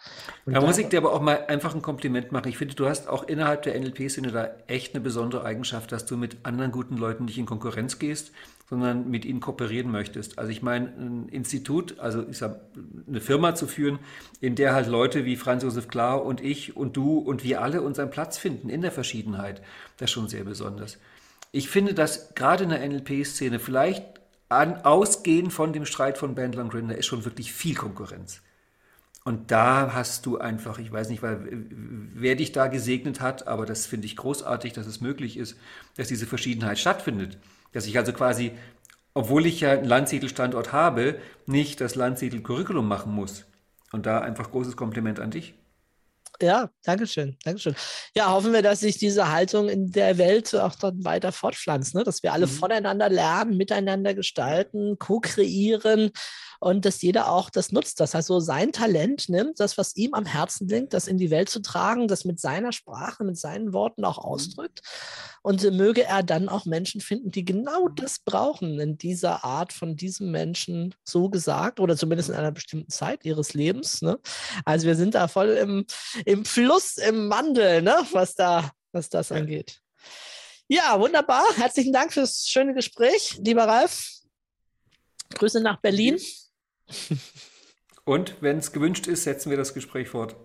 Und da, muss ich dir aber auch mal einfach ein Kompliment machen. Ich finde, du hast auch innerhalb der NLP-Szene da echt eine besondere Eigenschaft, dass du mit anderen guten Leuten nicht in Konkurrenz gehst, sondern mit ihnen kooperieren möchtest. Also ich meine, ein Institut, also ich sag, eine Firma zu führen, in der halt Leute wie Franz Josef Klar und ich und du und wir alle unseren Platz finden in der Verschiedenheit, das ist schon sehr besonders. Ich finde, dass gerade in der NLP-Szene vielleicht an, ausgehend von dem Streit von Bandler und Grinder ist schon wirklich viel Konkurrenz. Und da hast du einfach, ich weiß nicht, weil, wer dich da gesegnet hat, aber das finde ich großartig, dass es möglich ist, dass diese Verschiedenheit stattfindet. Dass ich also quasi, obwohl ich ja einen Landsiedel-Standort habe, nicht das Landsiedel-Curriculum machen muss. Und da einfach großes Kompliment an dich. Ja, danke schön, danke schön. Ja, hoffen wir, dass sich diese Haltung in der Welt auch dann weiter fortpflanzt, ne? dass wir alle mhm. voneinander lernen, miteinander gestalten, co-kreieren und dass jeder auch das nutzt, dass er so sein Talent nimmt, das, was ihm am Herzen liegt, das in die Welt zu tragen, das mit seiner Sprache, mit seinen Worten auch mhm. ausdrückt. Und möge er dann auch Menschen finden, die genau mhm. das brauchen in dieser Art von diesem Menschen so gesagt oder zumindest in einer bestimmten Zeit ihres Lebens. Ne? Also wir sind da voll im, im Fluss, im Wandel, ne? was, da, was das angeht. Ja, wunderbar. Herzlichen Dank fürs schöne Gespräch, lieber Ralf. Grüße nach Berlin. Und wenn es gewünscht ist, setzen wir das Gespräch fort.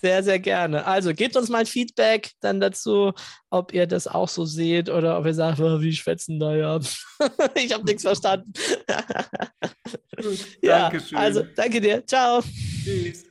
Sehr, sehr gerne. Also gebt uns mal Feedback dann dazu, ob ihr das auch so seht oder ob ihr sagt, oh, wie schwätzen da ja. [laughs] ich habe nichts verstanden. [laughs] ja, Dankeschön. Also danke dir. Ciao. Tschüss.